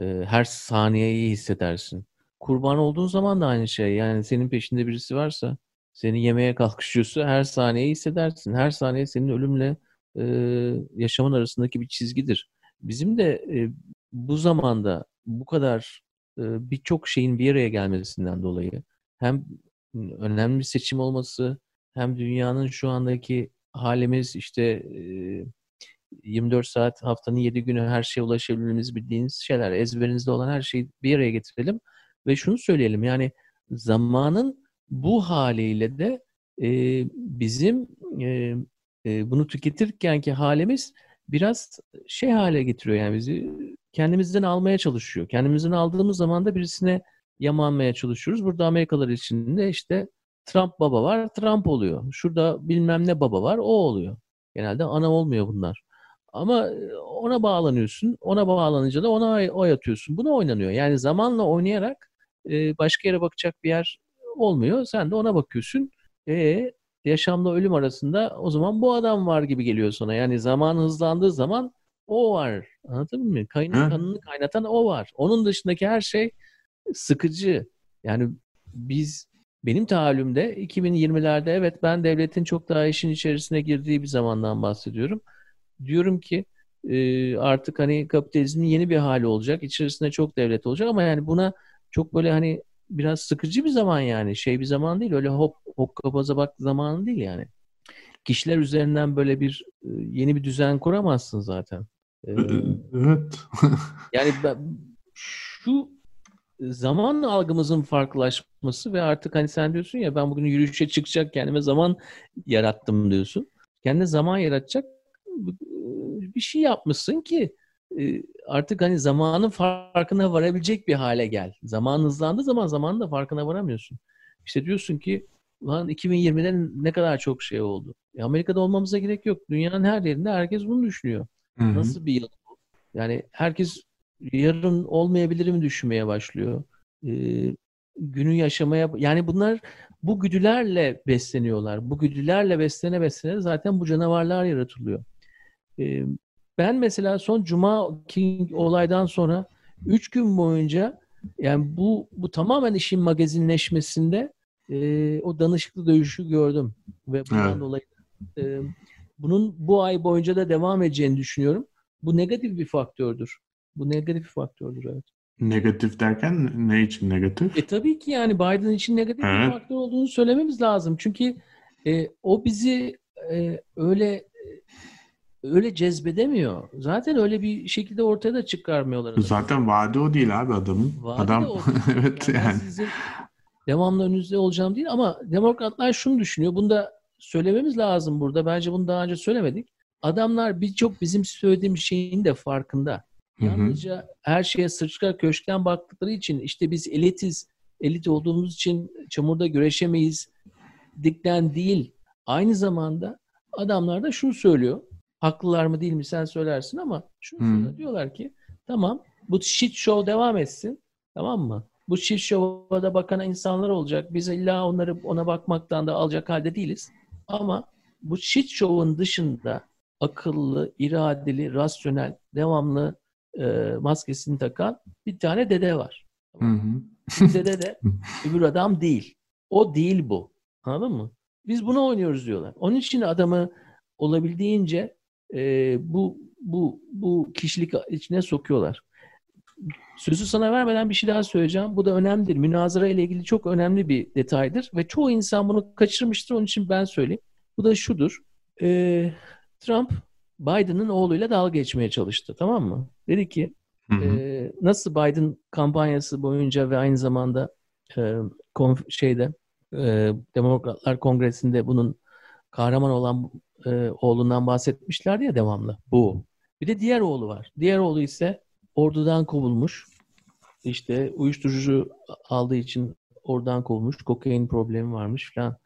e, her saniyeyi hissedersin. Kurban olduğun zaman da aynı şey. Yani senin peşinde birisi varsa seni yemeye kalkışıyorsa her saniyeyi hissedersin. Her saniye senin ölümle e, yaşamın arasındaki bir çizgidir. Bizim de e, bu zamanda bu kadar e, birçok şeyin bir araya gelmesinden dolayı hem önemli bir seçim olması hem dünyanın şu andaki halimiz işte e, 24 saat haftanın 7 günü her şeye ulaşabilmemiz bildiğiniz şeyler ezberinizde olan her şeyi bir araya getirelim ve şunu söyleyelim yani zamanın bu haliyle de e, bizim e, e, bunu tüketirken ki halimiz biraz şey hale getiriyor yani bizi kendimizden almaya çalışıyor. Kendimizden aldığımız zaman da birisine yamanmaya çalışıyoruz. Burada Amerikalılar için de işte Trump baba var, Trump oluyor. Şurada bilmem ne baba var, o oluyor. Genelde ana olmuyor bunlar. Ama ona bağlanıyorsun. Ona bağlanınca da ona oy atıyorsun. Buna oynanıyor. Yani zamanla oynayarak başka yere bakacak bir yer olmuyor. Sen de ona bakıyorsun. E yaşamla ölüm arasında o zaman bu adam var gibi geliyor sana. Yani zaman hızlandığı zaman o var. Anladın mı? Kaynak, kanını kaynatan o var. Onun dışındaki her şey sıkıcı. Yani biz benim tahayyülümde 2020'lerde evet ben devletin çok daha işin içerisine girdiği bir zamandan bahsediyorum. Diyorum ki e, artık hani kapitalizmin yeni bir hali olacak. İçerisinde çok devlet olacak ama yani buna çok böyle hani biraz sıkıcı bir zaman yani. Şey bir zaman değil. Öyle hop hop kapaza bak zamanı değil yani. Kişiler üzerinden böyle bir e, yeni bir düzen kuramazsın zaten. Ee, evet. yani ben, şu zaman algımızın farklılaşması ve artık hani sen diyorsun ya ben bugün yürüyüşe çıkacak kendime zaman yarattım diyorsun. Kendine zaman yaratacak bir şey yapmışsın ki e, artık hani zamanın farkına varabilecek bir hale gel. Zaman hızlandığı zaman zamanın da farkına varamıyorsun. İşte diyorsun ki lan 2020'de ne kadar çok şey oldu. E Amerika'da olmamıza gerek yok. Dünyanın her yerinde herkes bunu düşünüyor. Hı-hı. Nasıl bir yıl bu? Yani herkes yarın olmayabilir mi düşünmeye başlıyor. Ee, günü yaşamaya yani bunlar bu güdülerle besleniyorlar. Bu güdülerle beslene beslene zaten bu canavarlar yaratılıyor. Ee, ben mesela son Cuma King olaydan sonra 3 gün boyunca yani bu bu tamamen işin magazinleşmesinde e, o danışıklı dövüşü gördüm ve bundan evet. dolayı e, bunun bu ay boyunca da devam edeceğini düşünüyorum. Bu negatif bir faktördür. Bu negatif bir faktördür evet. Negatif derken ne için negatif? E tabii ki yani Biden için negatif evet. bir faktör olduğunu söylememiz lazım. Çünkü e, o bizi e, öyle öyle cezbedemiyor. Zaten öyle bir şekilde ortaya da çıkarmıyorlar. Adamı. Zaten vaadi o değil abi adamın. Vaadi Adam de o evet yani. yani. Sizin devamlı önünüzde olacağım değil ama demokratlar şunu düşünüyor. Bunu da söylememiz lazım burada. Bence bunu daha önce söylemedik. Adamlar birçok bizim söylediğimiz şeyin de farkında. Yalnızca her şeye sırçka köşkten baktıkları için işte biz elitiz, elit olduğumuz için çamurda güreşemeyiz dikten değil. Aynı zamanda adamlar da şunu söylüyor. Haklılar mı değil mi sen söylersin ama şunu hmm. söylüyor. Diyorlar ki tamam bu shit show devam etsin. Tamam mı? Bu shit show'a da bakan insanlar olacak. Biz illa onları ona bakmaktan da alacak halde değiliz. Ama bu shit show'un dışında akıllı, iradeli, rasyonel, devamlı e, maskesini takan bir tane dede var. Hı hı. dede de öbür adam değil. O değil bu. Anladın mı? Biz bunu oynuyoruz diyorlar. Onun için adamı olabildiğince e, bu bu bu kişilik içine sokuyorlar. Sözü sana vermeden bir şey daha söyleyeceğim. Bu da önemlidir. Münazara ile ilgili çok önemli bir detaydır ve çoğu insan bunu kaçırmıştır. Onun için ben söyleyeyim. Bu da şudur. E, Trump Biden'ın oğluyla dalga geçmeye çalıştı. Tamam mı? Dedi ki E, nasıl Biden kampanyası boyunca ve aynı zamanda e, konf- şeyde e, Demokratlar Kongresi'nde bunun kahraman olan e, oğlundan bahsetmişlerdi ya devamlı. Bu. Bir de diğer oğlu var. Diğer oğlu ise ordudan kovulmuş. İşte uyuşturucu aldığı için oradan kovulmuş. Kokain problemi varmış falan.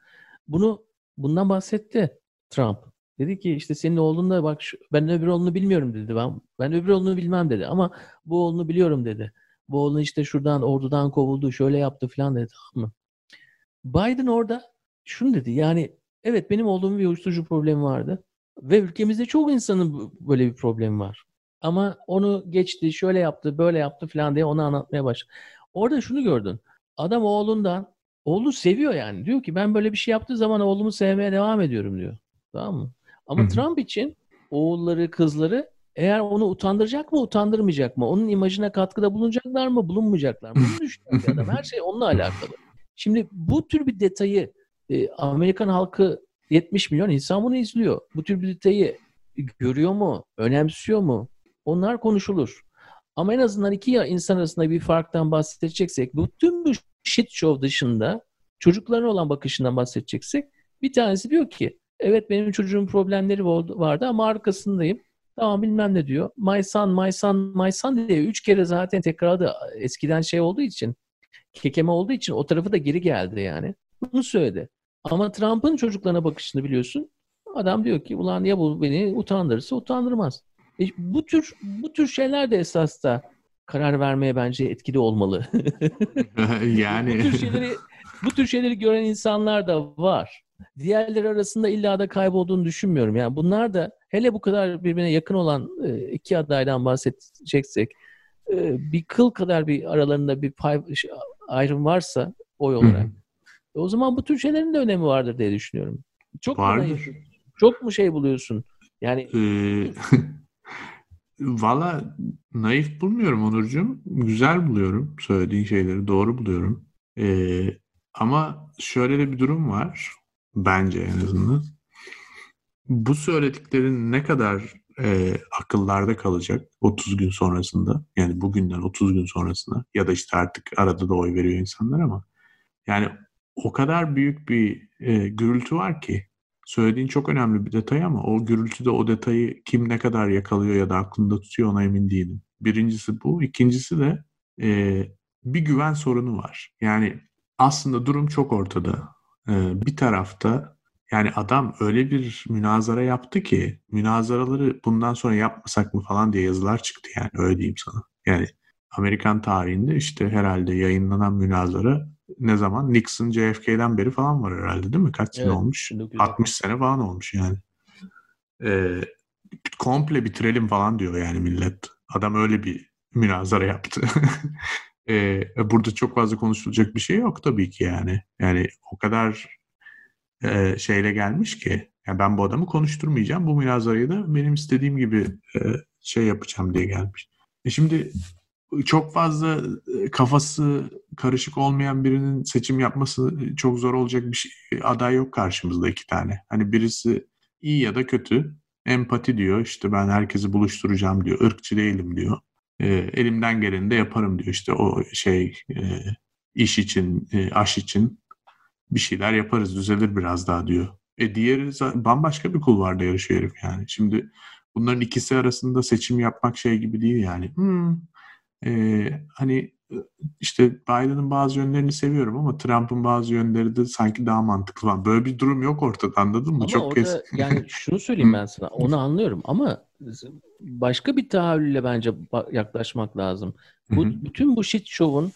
Bunu bundan bahsetti Trump. Dedi ki işte senin oğlun da bak şu, ben öbür oğlunu bilmiyorum dedi. Ben, ben öbür oğlunu bilmem dedi ama bu oğlunu biliyorum dedi. Bu oğlun işte şuradan ordudan kovuldu şöyle yaptı falan dedi tamam mı? Biden orada şunu dedi yani evet benim oğlumun bir uyuşturucu problemi vardı ve ülkemizde çok insanın böyle bir problemi var. Ama onu geçti, şöyle yaptı, böyle yaptı falan diye onu anlatmaya başladı. Orada şunu gördün. Adam oğlundan, oğlu seviyor yani. Diyor ki ben böyle bir şey yaptığı zaman oğlumu sevmeye devam ediyorum diyor. Tamam mı? Ama Hı-hı. Trump için oğulları, kızları eğer onu utandıracak mı, utandırmayacak mı? Onun imajına katkıda bulunacaklar mı, bulunmayacaklar mı? Bunu bir adam. Her şey onunla alakalı. Şimdi bu tür bir detayı e, Amerikan halkı 70 milyon insan bunu izliyor. Bu tür bir detayı görüyor mu, önemsiyor mu? Onlar konuşulur. Ama en azından iki insan arasında bir farktan bahsedeceksek, bu tüm bu shit show dışında çocukların olan bakışından bahsedeceksek bir tanesi diyor ki evet benim çocuğum problemleri vardı ama arkasındayım. Tamam bilmem ne diyor. My son, my son, my son diye üç kere zaten tekrarda eskiden şey olduğu için kekeme olduğu için o tarafı da geri geldi yani. Bunu söyledi. Ama Trump'ın çocuklarına bakışını biliyorsun. Adam diyor ki ulan ya bu beni utandırırsa utandırmaz. E, bu tür bu tür şeyler de esas da karar vermeye bence etkili olmalı. yani bu tür şeyleri bu tür şeyleri gören insanlar da var. Diğerleri arasında illa da kaybolduğunu düşünmüyorum. Yani bunlar da hele bu kadar birbirine yakın olan e, iki adaydan bahsedeceksek e, bir kıl kadar bir aralarında bir pay ayrım varsa oy olarak. E, o zaman bu tür şeylerin de önemi vardır diye düşünüyorum. Çok Vardır. mu çok mu şey buluyorsun? Yani ee, Valla naif bulmuyorum Onurcuğum. Güzel buluyorum söylediğin şeyleri. Doğru buluyorum. Ee, ama şöyle de bir durum var. Bence en azından. Bu söylediklerin ne kadar e, akıllarda kalacak 30 gün sonrasında yani bugünden 30 gün sonrasında ya da işte artık arada da oy veriyor insanlar ama yani o kadar büyük bir e, gürültü var ki söylediğin çok önemli bir detay ama o gürültüde o detayı kim ne kadar yakalıyor ya da aklında tutuyor ona emin değilim. Birincisi bu. İkincisi de e, bir güven sorunu var. Yani aslında durum çok ortada. E, bir tarafta yani adam öyle bir münazara yaptı ki münazaraları bundan sonra yapmasak mı falan diye yazılar çıktı yani öyle diyeyim sana. Yani Amerikan tarihinde işte herhalde yayınlanan münazara ne zaman? Nixon JFK'den beri falan var herhalde değil mi? Kaç sene olmuş? 1960. 60 sene falan olmuş yani. Ee, komple bitirelim falan diyor yani millet. Adam öyle bir münazara yaptı. ee, burada çok fazla konuşulacak bir şey yok tabii ki yani. Yani o kadar e, şeyle gelmiş ki yani ben bu adamı konuşturmayacağım. Bu münazarayı da benim istediğim gibi e, şey yapacağım diye gelmiş. E şimdi çok fazla e, kafası karışık olmayan birinin seçim yapması çok zor olacak bir şey, aday yok karşımızda iki tane. Hani birisi iyi ya da kötü. Empati diyor işte ben herkesi buluşturacağım diyor. ırkçı değilim diyor. E, elimden geleni de yaparım diyor. işte o şey e, iş için, e, aş için bir şeyler yaparız düzelir biraz daha diyor. E diğeri bambaşka bir kulvarda yarışıyor herif yani. Şimdi bunların ikisi arasında seçim yapmak şey gibi değil yani. Hmm, e, hani işte Biden'ın bazı yönlerini seviyorum ama Trump'ın bazı yönleri de sanki daha mantıklı falan. Böyle bir durum yok ortada anladın mı? Ama Çok orada kez... yani şunu söyleyeyim ben sana. Onu anlıyorum ama başka bir tahayyülle bence yaklaşmak lazım. Bu bütün bu shit show'un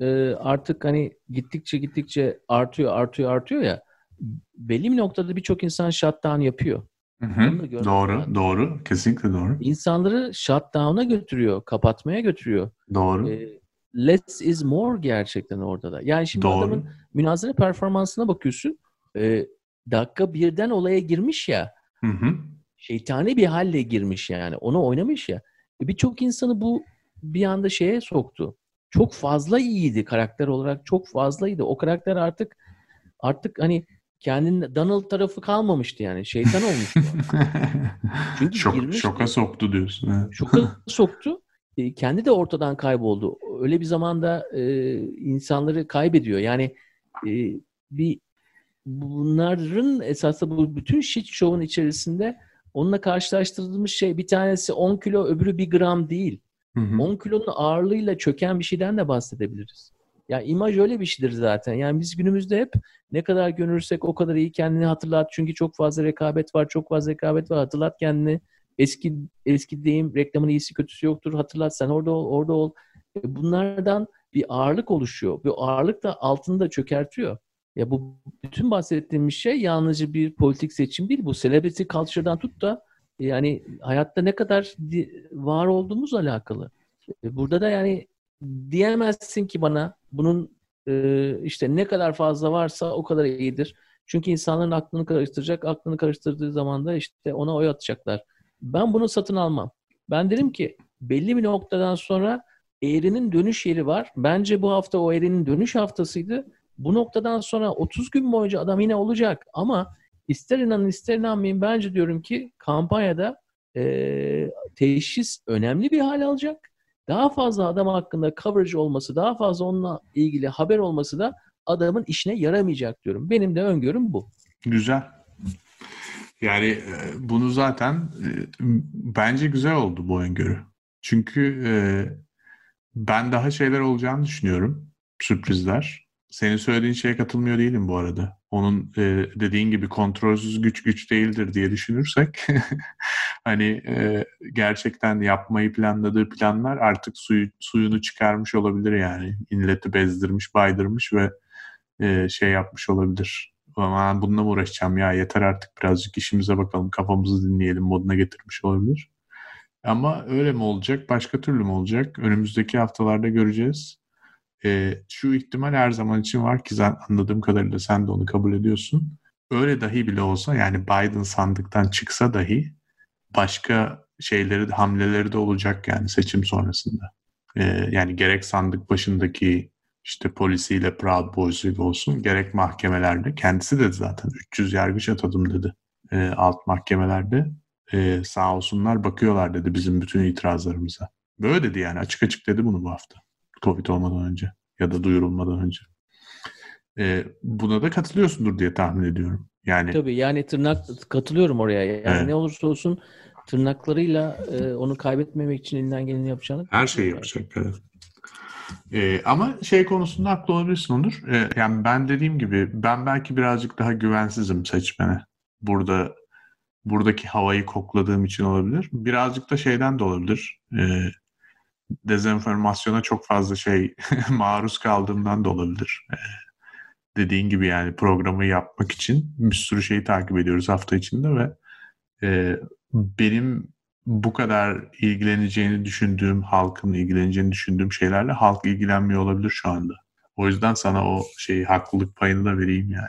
e, artık hani gittikçe gittikçe artıyor artıyor artıyor ya belli bir noktada birçok insan shutdown yapıyor. Hı hı. Doğru, yani. doğru. Kesinlikle doğru. İnsanları shutdown'a götürüyor, kapatmaya götürüyor. Doğru. E, less is more gerçekten orada da. Yani şimdi doğru. adamın münazara performansına bakıyorsun. E, dakika birden olaya girmiş ya. Hı hı. Şeytani bir halle girmiş yani. Onu oynamış ya. E, Birçok insanı bu bir anda şeye soktu. Çok fazla iyiydi karakter olarak. Çok fazlaydı. O karakter artık artık hani kendinin Donald tarafı kalmamıştı yani. Şeytan olmuştu. Çünkü Şok, girmişti. Şoka soktu diyorsun. Evet. Şoka soktu. E, kendi de ortadan kayboldu. Öyle bir zamanda e, insanları kaybediyor. Yani e, bir bunların esasında bu bütün shit show'un içerisinde onunla karşılaştırdığımız şey bir tanesi 10 kilo öbürü 1 gram değil. Hı hı. 10 kilonun ağırlığıyla çöken bir şeyden de bahsedebiliriz. Ya imaj öyle bir şeydir zaten. Yani biz günümüzde hep ne kadar görürsek o kadar iyi kendini hatırlat. Çünkü çok fazla rekabet var, çok fazla rekabet var. Hatırlat kendini. Eski eski deyim reklamın iyisi kötüsü yoktur. Hatırlat sen orada ol, orada ol. E, bunlardan bir ağırlık oluşuyor. Bu ağırlık da altını da çökertiyor. Ya bu bütün bahsettiğimiz şey yalnızca bir politik seçim değil. Bu celebrity culture'dan tut da yani hayatta ne kadar var olduğumuz alakalı. E, burada da yani diyemezsin ki bana bunun e, işte ne kadar fazla varsa o kadar iyidir. Çünkü insanların aklını karıştıracak. Aklını karıştırdığı zaman da işte ona oy atacaklar. Ben bunu satın almam. Ben derim ki belli bir noktadan sonra eğrinin dönüş yeri var. Bence bu hafta o eğrinin dönüş haftasıydı. Bu noktadan sonra 30 gün boyunca adam yine olacak. Ama ister inanın ister inanmayın bence diyorum ki kampanyada e, teşhis önemli bir hal alacak daha fazla adam hakkında coverage olması, daha fazla onunla ilgili haber olması da adamın işine yaramayacak diyorum. Benim de öngörüm bu. Güzel. Yani e, bunu zaten e, bence güzel oldu bu öngörü. Çünkü e, ben daha şeyler olacağını düşünüyorum. Sürprizler. Senin söylediğin şeye katılmıyor değilim bu arada. Onun e, dediğin gibi kontrolsüz güç güç değildir diye düşünürsek hani e, gerçekten yapmayı planladığı planlar artık suyu, suyunu çıkarmış olabilir yani. Milleti bezdirmiş, baydırmış ve e, şey yapmış olabilir. Ama bununla mı uğraşacağım ya yeter artık birazcık işimize bakalım kafamızı dinleyelim moduna getirmiş olabilir. Ama öyle mi olacak başka türlü mü olacak önümüzdeki haftalarda göreceğiz. E, şu ihtimal her zaman için var ki sen anladığım kadarıyla sen de onu kabul ediyorsun. Öyle dahi bile olsa yani Biden sandıktan çıksa dahi başka şeyleri hamleleri de olacak yani seçim sonrasında. E, yani gerek sandık başındaki işte polisiyle Proud Boys'uyla olsun gerek mahkemelerde kendisi de zaten 300 yargıç atadım dedi e, alt mahkemelerde e, sağ olsunlar bakıyorlar dedi bizim bütün itirazlarımıza. Böyle dedi yani açık açık dedi bunu bu hafta. Covid olmadan önce ya da duyurulmadan önce. E, buna da katılıyorsundur diye tahmin ediyorum. Yani Tabii yani tırnak katılıyorum oraya. Yani evet. ne olursa olsun tırnaklarıyla e, onu kaybetmemek için elinden geleni yapacağını. Her şeyi yapacak. Evet. Ee, ama şey konusunda haklı olabilirsin Onur. Ee, yani ben dediğim gibi ben belki birazcık daha güvensizim seçmene. Burada buradaki havayı kokladığım için olabilir. Birazcık da şeyden de olabilir. Ee, dezenformasyona çok fazla şey maruz kaldığımdan da olabilir. Ee, dediğin gibi yani programı yapmak için bir sürü şeyi takip ediyoruz hafta içinde ve e, benim bu kadar ilgileneceğini düşündüğüm, halkın ilgileneceğini düşündüğüm şeylerle halk ilgilenmiyor olabilir şu anda. O yüzden sana o şeyi haklılık payını da vereyim yani.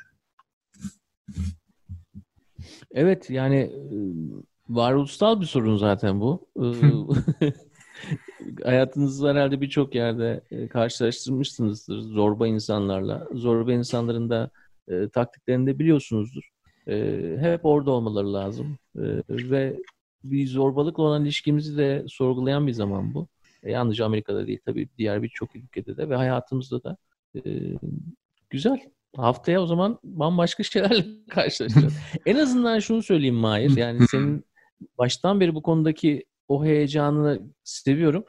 Evet yani varoluşsal bir sorun zaten bu. hayatınızda herhalde birçok yerde e, karşılaştırmışsınızdır zorba insanlarla. Zorba insanların da e, taktiklerini de biliyorsunuzdur. E, hep orada olmaları lazım. E, ve bir zorbalıkla olan ilişkimizi de sorgulayan bir zaman bu. E, yalnızca Amerika'da değil tabii diğer birçok ülkede de ve hayatımızda da e, güzel. Haftaya o zaman bambaşka şeylerle karşılaşacağız. en azından şunu söyleyeyim Mahir. Yani senin baştan beri bu konudaki o heyecanını seviyorum.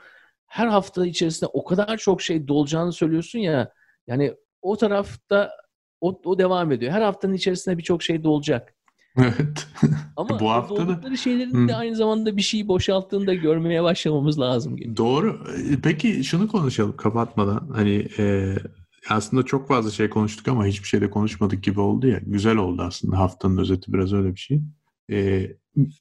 Her hafta içerisinde o kadar çok şey dolacağını söylüyorsun ya. Yani o tarafta o, o devam ediyor. Her haftanın içerisinde birçok şey dolacak. Evet. Ama bu hafta doldukları şeylerin de aynı zamanda bir şeyi boşalttığını da görmeye başlamamız lazım. Gibi. Doğru. Peki şunu konuşalım kapatmadan. Hani e, aslında çok fazla şey konuştuk ama hiçbir şeyde konuşmadık gibi oldu ya. Güzel oldu aslında haftanın özeti biraz öyle bir şey. E,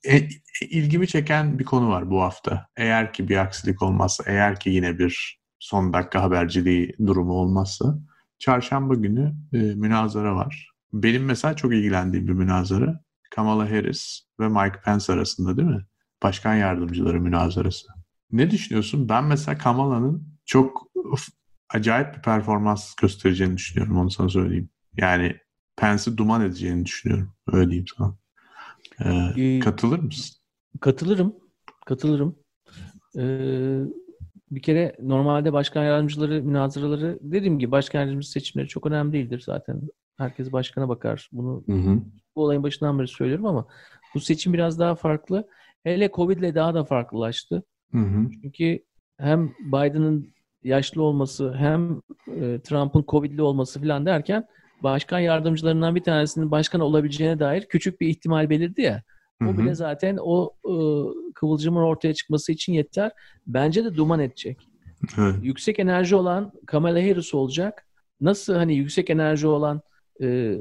e, ilgimi çeken bir konu var bu hafta. Eğer ki bir aksilik olmazsa, eğer ki yine bir son dakika haberciliği durumu olmazsa çarşamba günü e, münazara var. Benim mesela çok ilgilendiğim bir münazara. Kamala Harris ve Mike Pence arasında değil mi? Başkan yardımcıları münazarası. Ne düşünüyorsun? Ben mesela Kamala'nın çok acayip bir performans göstereceğini düşünüyorum. Onu sana söyleyeyim. Yani Pence'i duman edeceğini düşünüyorum. Öyle diyeyim sana. Ee, ee, katılır mısın? Katılırım. Katılırım. Ee, bir kere normalde başkan yardımcıları, münazaraları dediğim gibi başkan yardımcısı seçimleri çok önemli değildir zaten. Herkes başkana bakar. Bunu hı hı. bu olayın başından beri söylüyorum ama bu seçim biraz daha farklı. Hele Covid ile daha da farklılaştı. Hı hı. Çünkü hem Biden'ın yaşlı olması hem e, Trump'ın Covid'li olması falan derken başkan yardımcılarından bir tanesinin başkan olabileceğine dair küçük bir ihtimal belirdi ya. O Hı-hı. bile zaten o e, kıvılcımın ortaya çıkması için yeter. Bence de duman edecek. Evet. Yüksek enerji olan Kamala Harris olacak. Nasıl hani yüksek enerji olan e,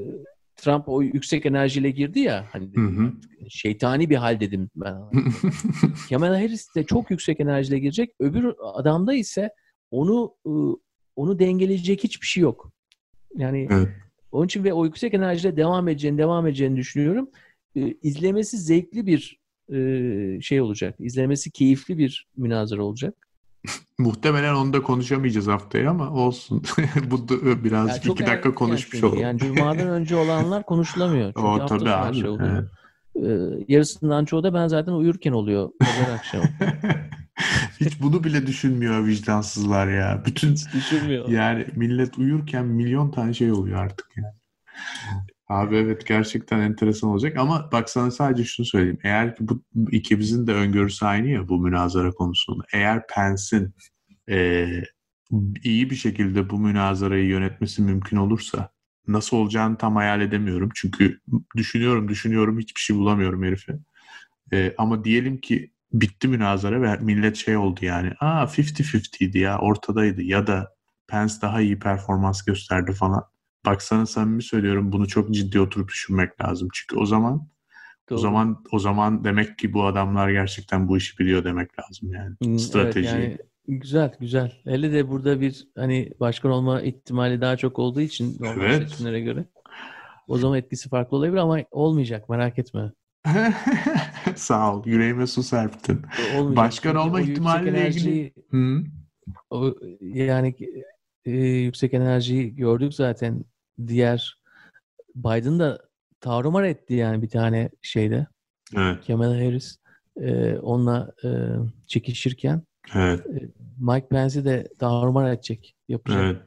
Trump o yüksek enerjiyle girdi ya hani şeytani bir hal dedim ben. Kamala Harris de çok yüksek enerjiyle girecek. Öbür adamda ise onu onu dengeleyecek hiçbir şey yok. Yani evet. Onun için ve o yüksek enerjiyle devam edeceğini, devam edeceğini düşünüyorum. İzlemesi zevkli bir şey olacak. İzlemesi keyifli bir münazara olacak. Muhtemelen onu da konuşamayacağız haftaya ama olsun. Bu da biraz iki dakika konuşmuş olalım. Yani Cuma'dan önce olanlar konuşulamıyor. Çünkü o tabii abi. Şey oluyor. Evet. yarısından çoğu da ben zaten uyurken oluyor. Pazar akşam. Hiç bunu bile düşünmüyor vicdansızlar ya. Bütün Hiç düşünmüyor. Yani millet uyurken milyon tane şey oluyor artık yani. Abi evet gerçekten enteresan olacak ama bak sana sadece şunu söyleyeyim. Eğer ki bu ikimizin de öngörüsü aynı ya bu münazara konusunda. Eğer Pence'in e, iyi bir şekilde bu münazarayı yönetmesi mümkün olursa nasıl olacağını tam hayal edemiyorum. Çünkü düşünüyorum düşünüyorum hiçbir şey bulamıyorum herife. E, ama diyelim ki bitti münazara ve millet şey oldu yani. Aa 50-50'ydi ya ortadaydı ya da Pence daha iyi performans gösterdi falan. Bak sana samimi söylüyorum bunu çok ciddi oturup düşünmek lazım. Çünkü o zaman Doğru. o zaman o zaman demek ki bu adamlar gerçekten bu işi biliyor demek lazım yani. Hmm, Strateji. Evet, yani güzel güzel. Hele de burada bir hani başkan olma ihtimali daha çok olduğu için evet. seçimlere göre. O zaman etkisi farklı olabilir ama olmayacak merak etme. Sağ ol. Yüreğime su serptin. Olmayacak. Başkan olma ihtimaliyle ilgili... Hı? O, yani e, yüksek enerjiyi gördük zaten. Diğer Biden da tarumar etti yani bir tane şeyde. Evet. Kamala Harris e, onunla e, çekişirken evet. e, Mike Pence'i de tarumar edecek. Yapacak. Evet.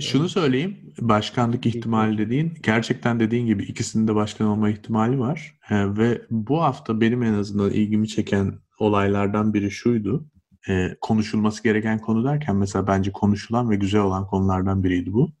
Şunu söyleyeyim, başkanlık ihtimali dediğin, gerçekten dediğin gibi ikisinin de başkan olma ihtimali var. Ee, ve bu hafta benim en azından ilgimi çeken olaylardan biri şuydu. Ee, konuşulması gereken konu derken mesela bence konuşulan ve güzel olan konulardan biriydi bu.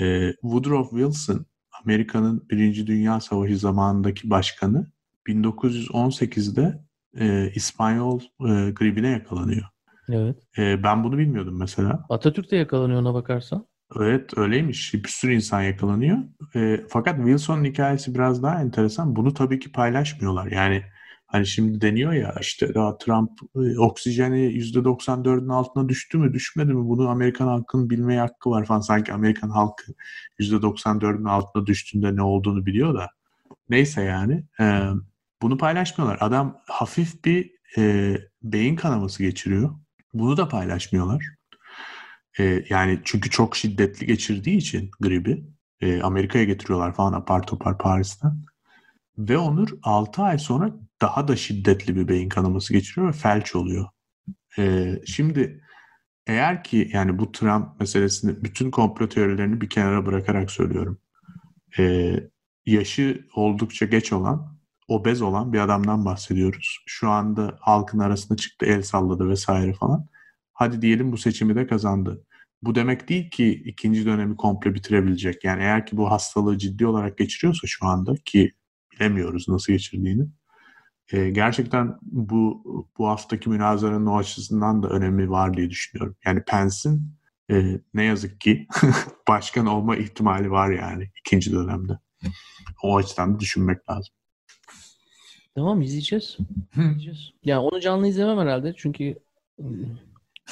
Ee, Woodrow Wilson, Amerika'nın Birinci Dünya Savaşı zamanındaki başkanı 1918'de e, İspanyol e, gribine yakalanıyor. Evet. E, ben bunu bilmiyordum mesela. Atatürk de yakalanıyor ona bakarsan. Evet öyleymiş. Bir sürü insan yakalanıyor. E, fakat Wilson'un hikayesi biraz daha enteresan. Bunu tabii ki paylaşmıyorlar. Yani hani şimdi deniyor ya işte daha Trump e, oksijeni %94'ün altına düştü mü düşmedi mi bunu Amerikan halkının bilmeye hakkı var falan. Sanki Amerikan halkı %94'ün altına düştüğünde ne olduğunu biliyor da. Neyse yani. E, bunu paylaşmıyorlar. Adam hafif bir e, beyin kanaması geçiriyor. Bunu da paylaşmıyorlar. E, yani çünkü çok şiddetli geçirdiği için gribi e, Amerika'ya getiriyorlar falan apar topar Paris'ten. Ve Onur 6 ay sonra daha da şiddetli bir beyin kanaması geçiriyor ve felç oluyor. E, şimdi eğer ki yani bu Trump meselesini bütün komplo teorilerini bir kenara bırakarak söylüyorum. E, yaşı oldukça geç olan, obez olan bir adamdan bahsediyoruz. Şu anda halkın arasında çıktı, el salladı vesaire falan. Hadi diyelim bu seçimi de kazandı. Bu demek değil ki ikinci dönemi komple bitirebilecek. Yani eğer ki bu hastalığı ciddi olarak geçiriyorsa şu anda ki bilemiyoruz nasıl geçirdiğini. E, gerçekten bu bu haftaki münazaranın o açısından da önemi var diye düşünüyorum. Yani Pence'in e, ne yazık ki başkan olma ihtimali var yani ikinci dönemde. O açıdan da düşünmek lazım. Tamam izleyeceğiz. izleyeceğiz. Yani onu canlı izlemem herhalde çünkü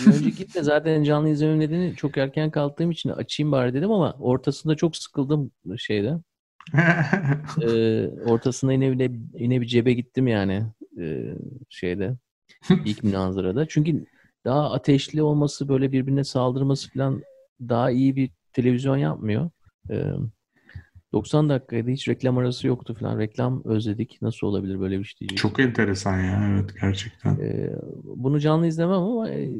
bir önceki de zaten canlı izleme nedeni çok erken kalktığım için açayım bari dedim ama ortasında çok sıkıldım şeyde. ee, ortasında yine, yine, yine bir cebe gittim yani ee, şeyde ilk münazarada. Çünkü daha ateşli olması böyle birbirine saldırması falan daha iyi bir televizyon yapmıyor. Ee, 90 dakikaydı hiç reklam arası yoktu falan. Reklam özledik. Nasıl olabilir böyle bir şey diyecek. Çok enteresan ya evet gerçekten. Ee, bunu canlı izlemem ama e,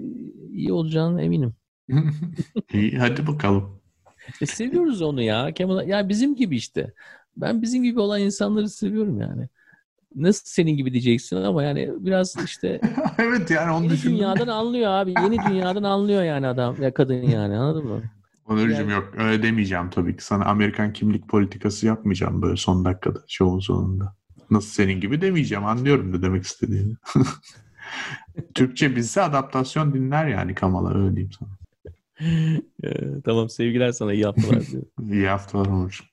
iyi olacağını eminim. İyi hadi bakalım. E, seviyoruz onu ya. Kemal, ya bizim gibi işte. Ben bizim gibi olan insanları seviyorum yani. Nasıl senin gibi diyeceksin ama yani biraz işte evet yani onu yeni düşündüm. dünyadan anlıyor abi. Yeni dünyadan anlıyor yani adam ya kadın yani anladın mı? Onurcuğum Yani- yok öyle demeyeceğim tabii ki. Sana Amerikan kimlik politikası yapmayacağım böyle son dakikada şovun sonunda. Nasıl senin gibi demeyeceğim anlıyorum ne demek istediğini. Türkçe bilse adaptasyon dinler yani Kamala öyle diyeyim sana. Ee, tamam sevgiler sana iyi haftalar. İyi haftalar Onurcuğum.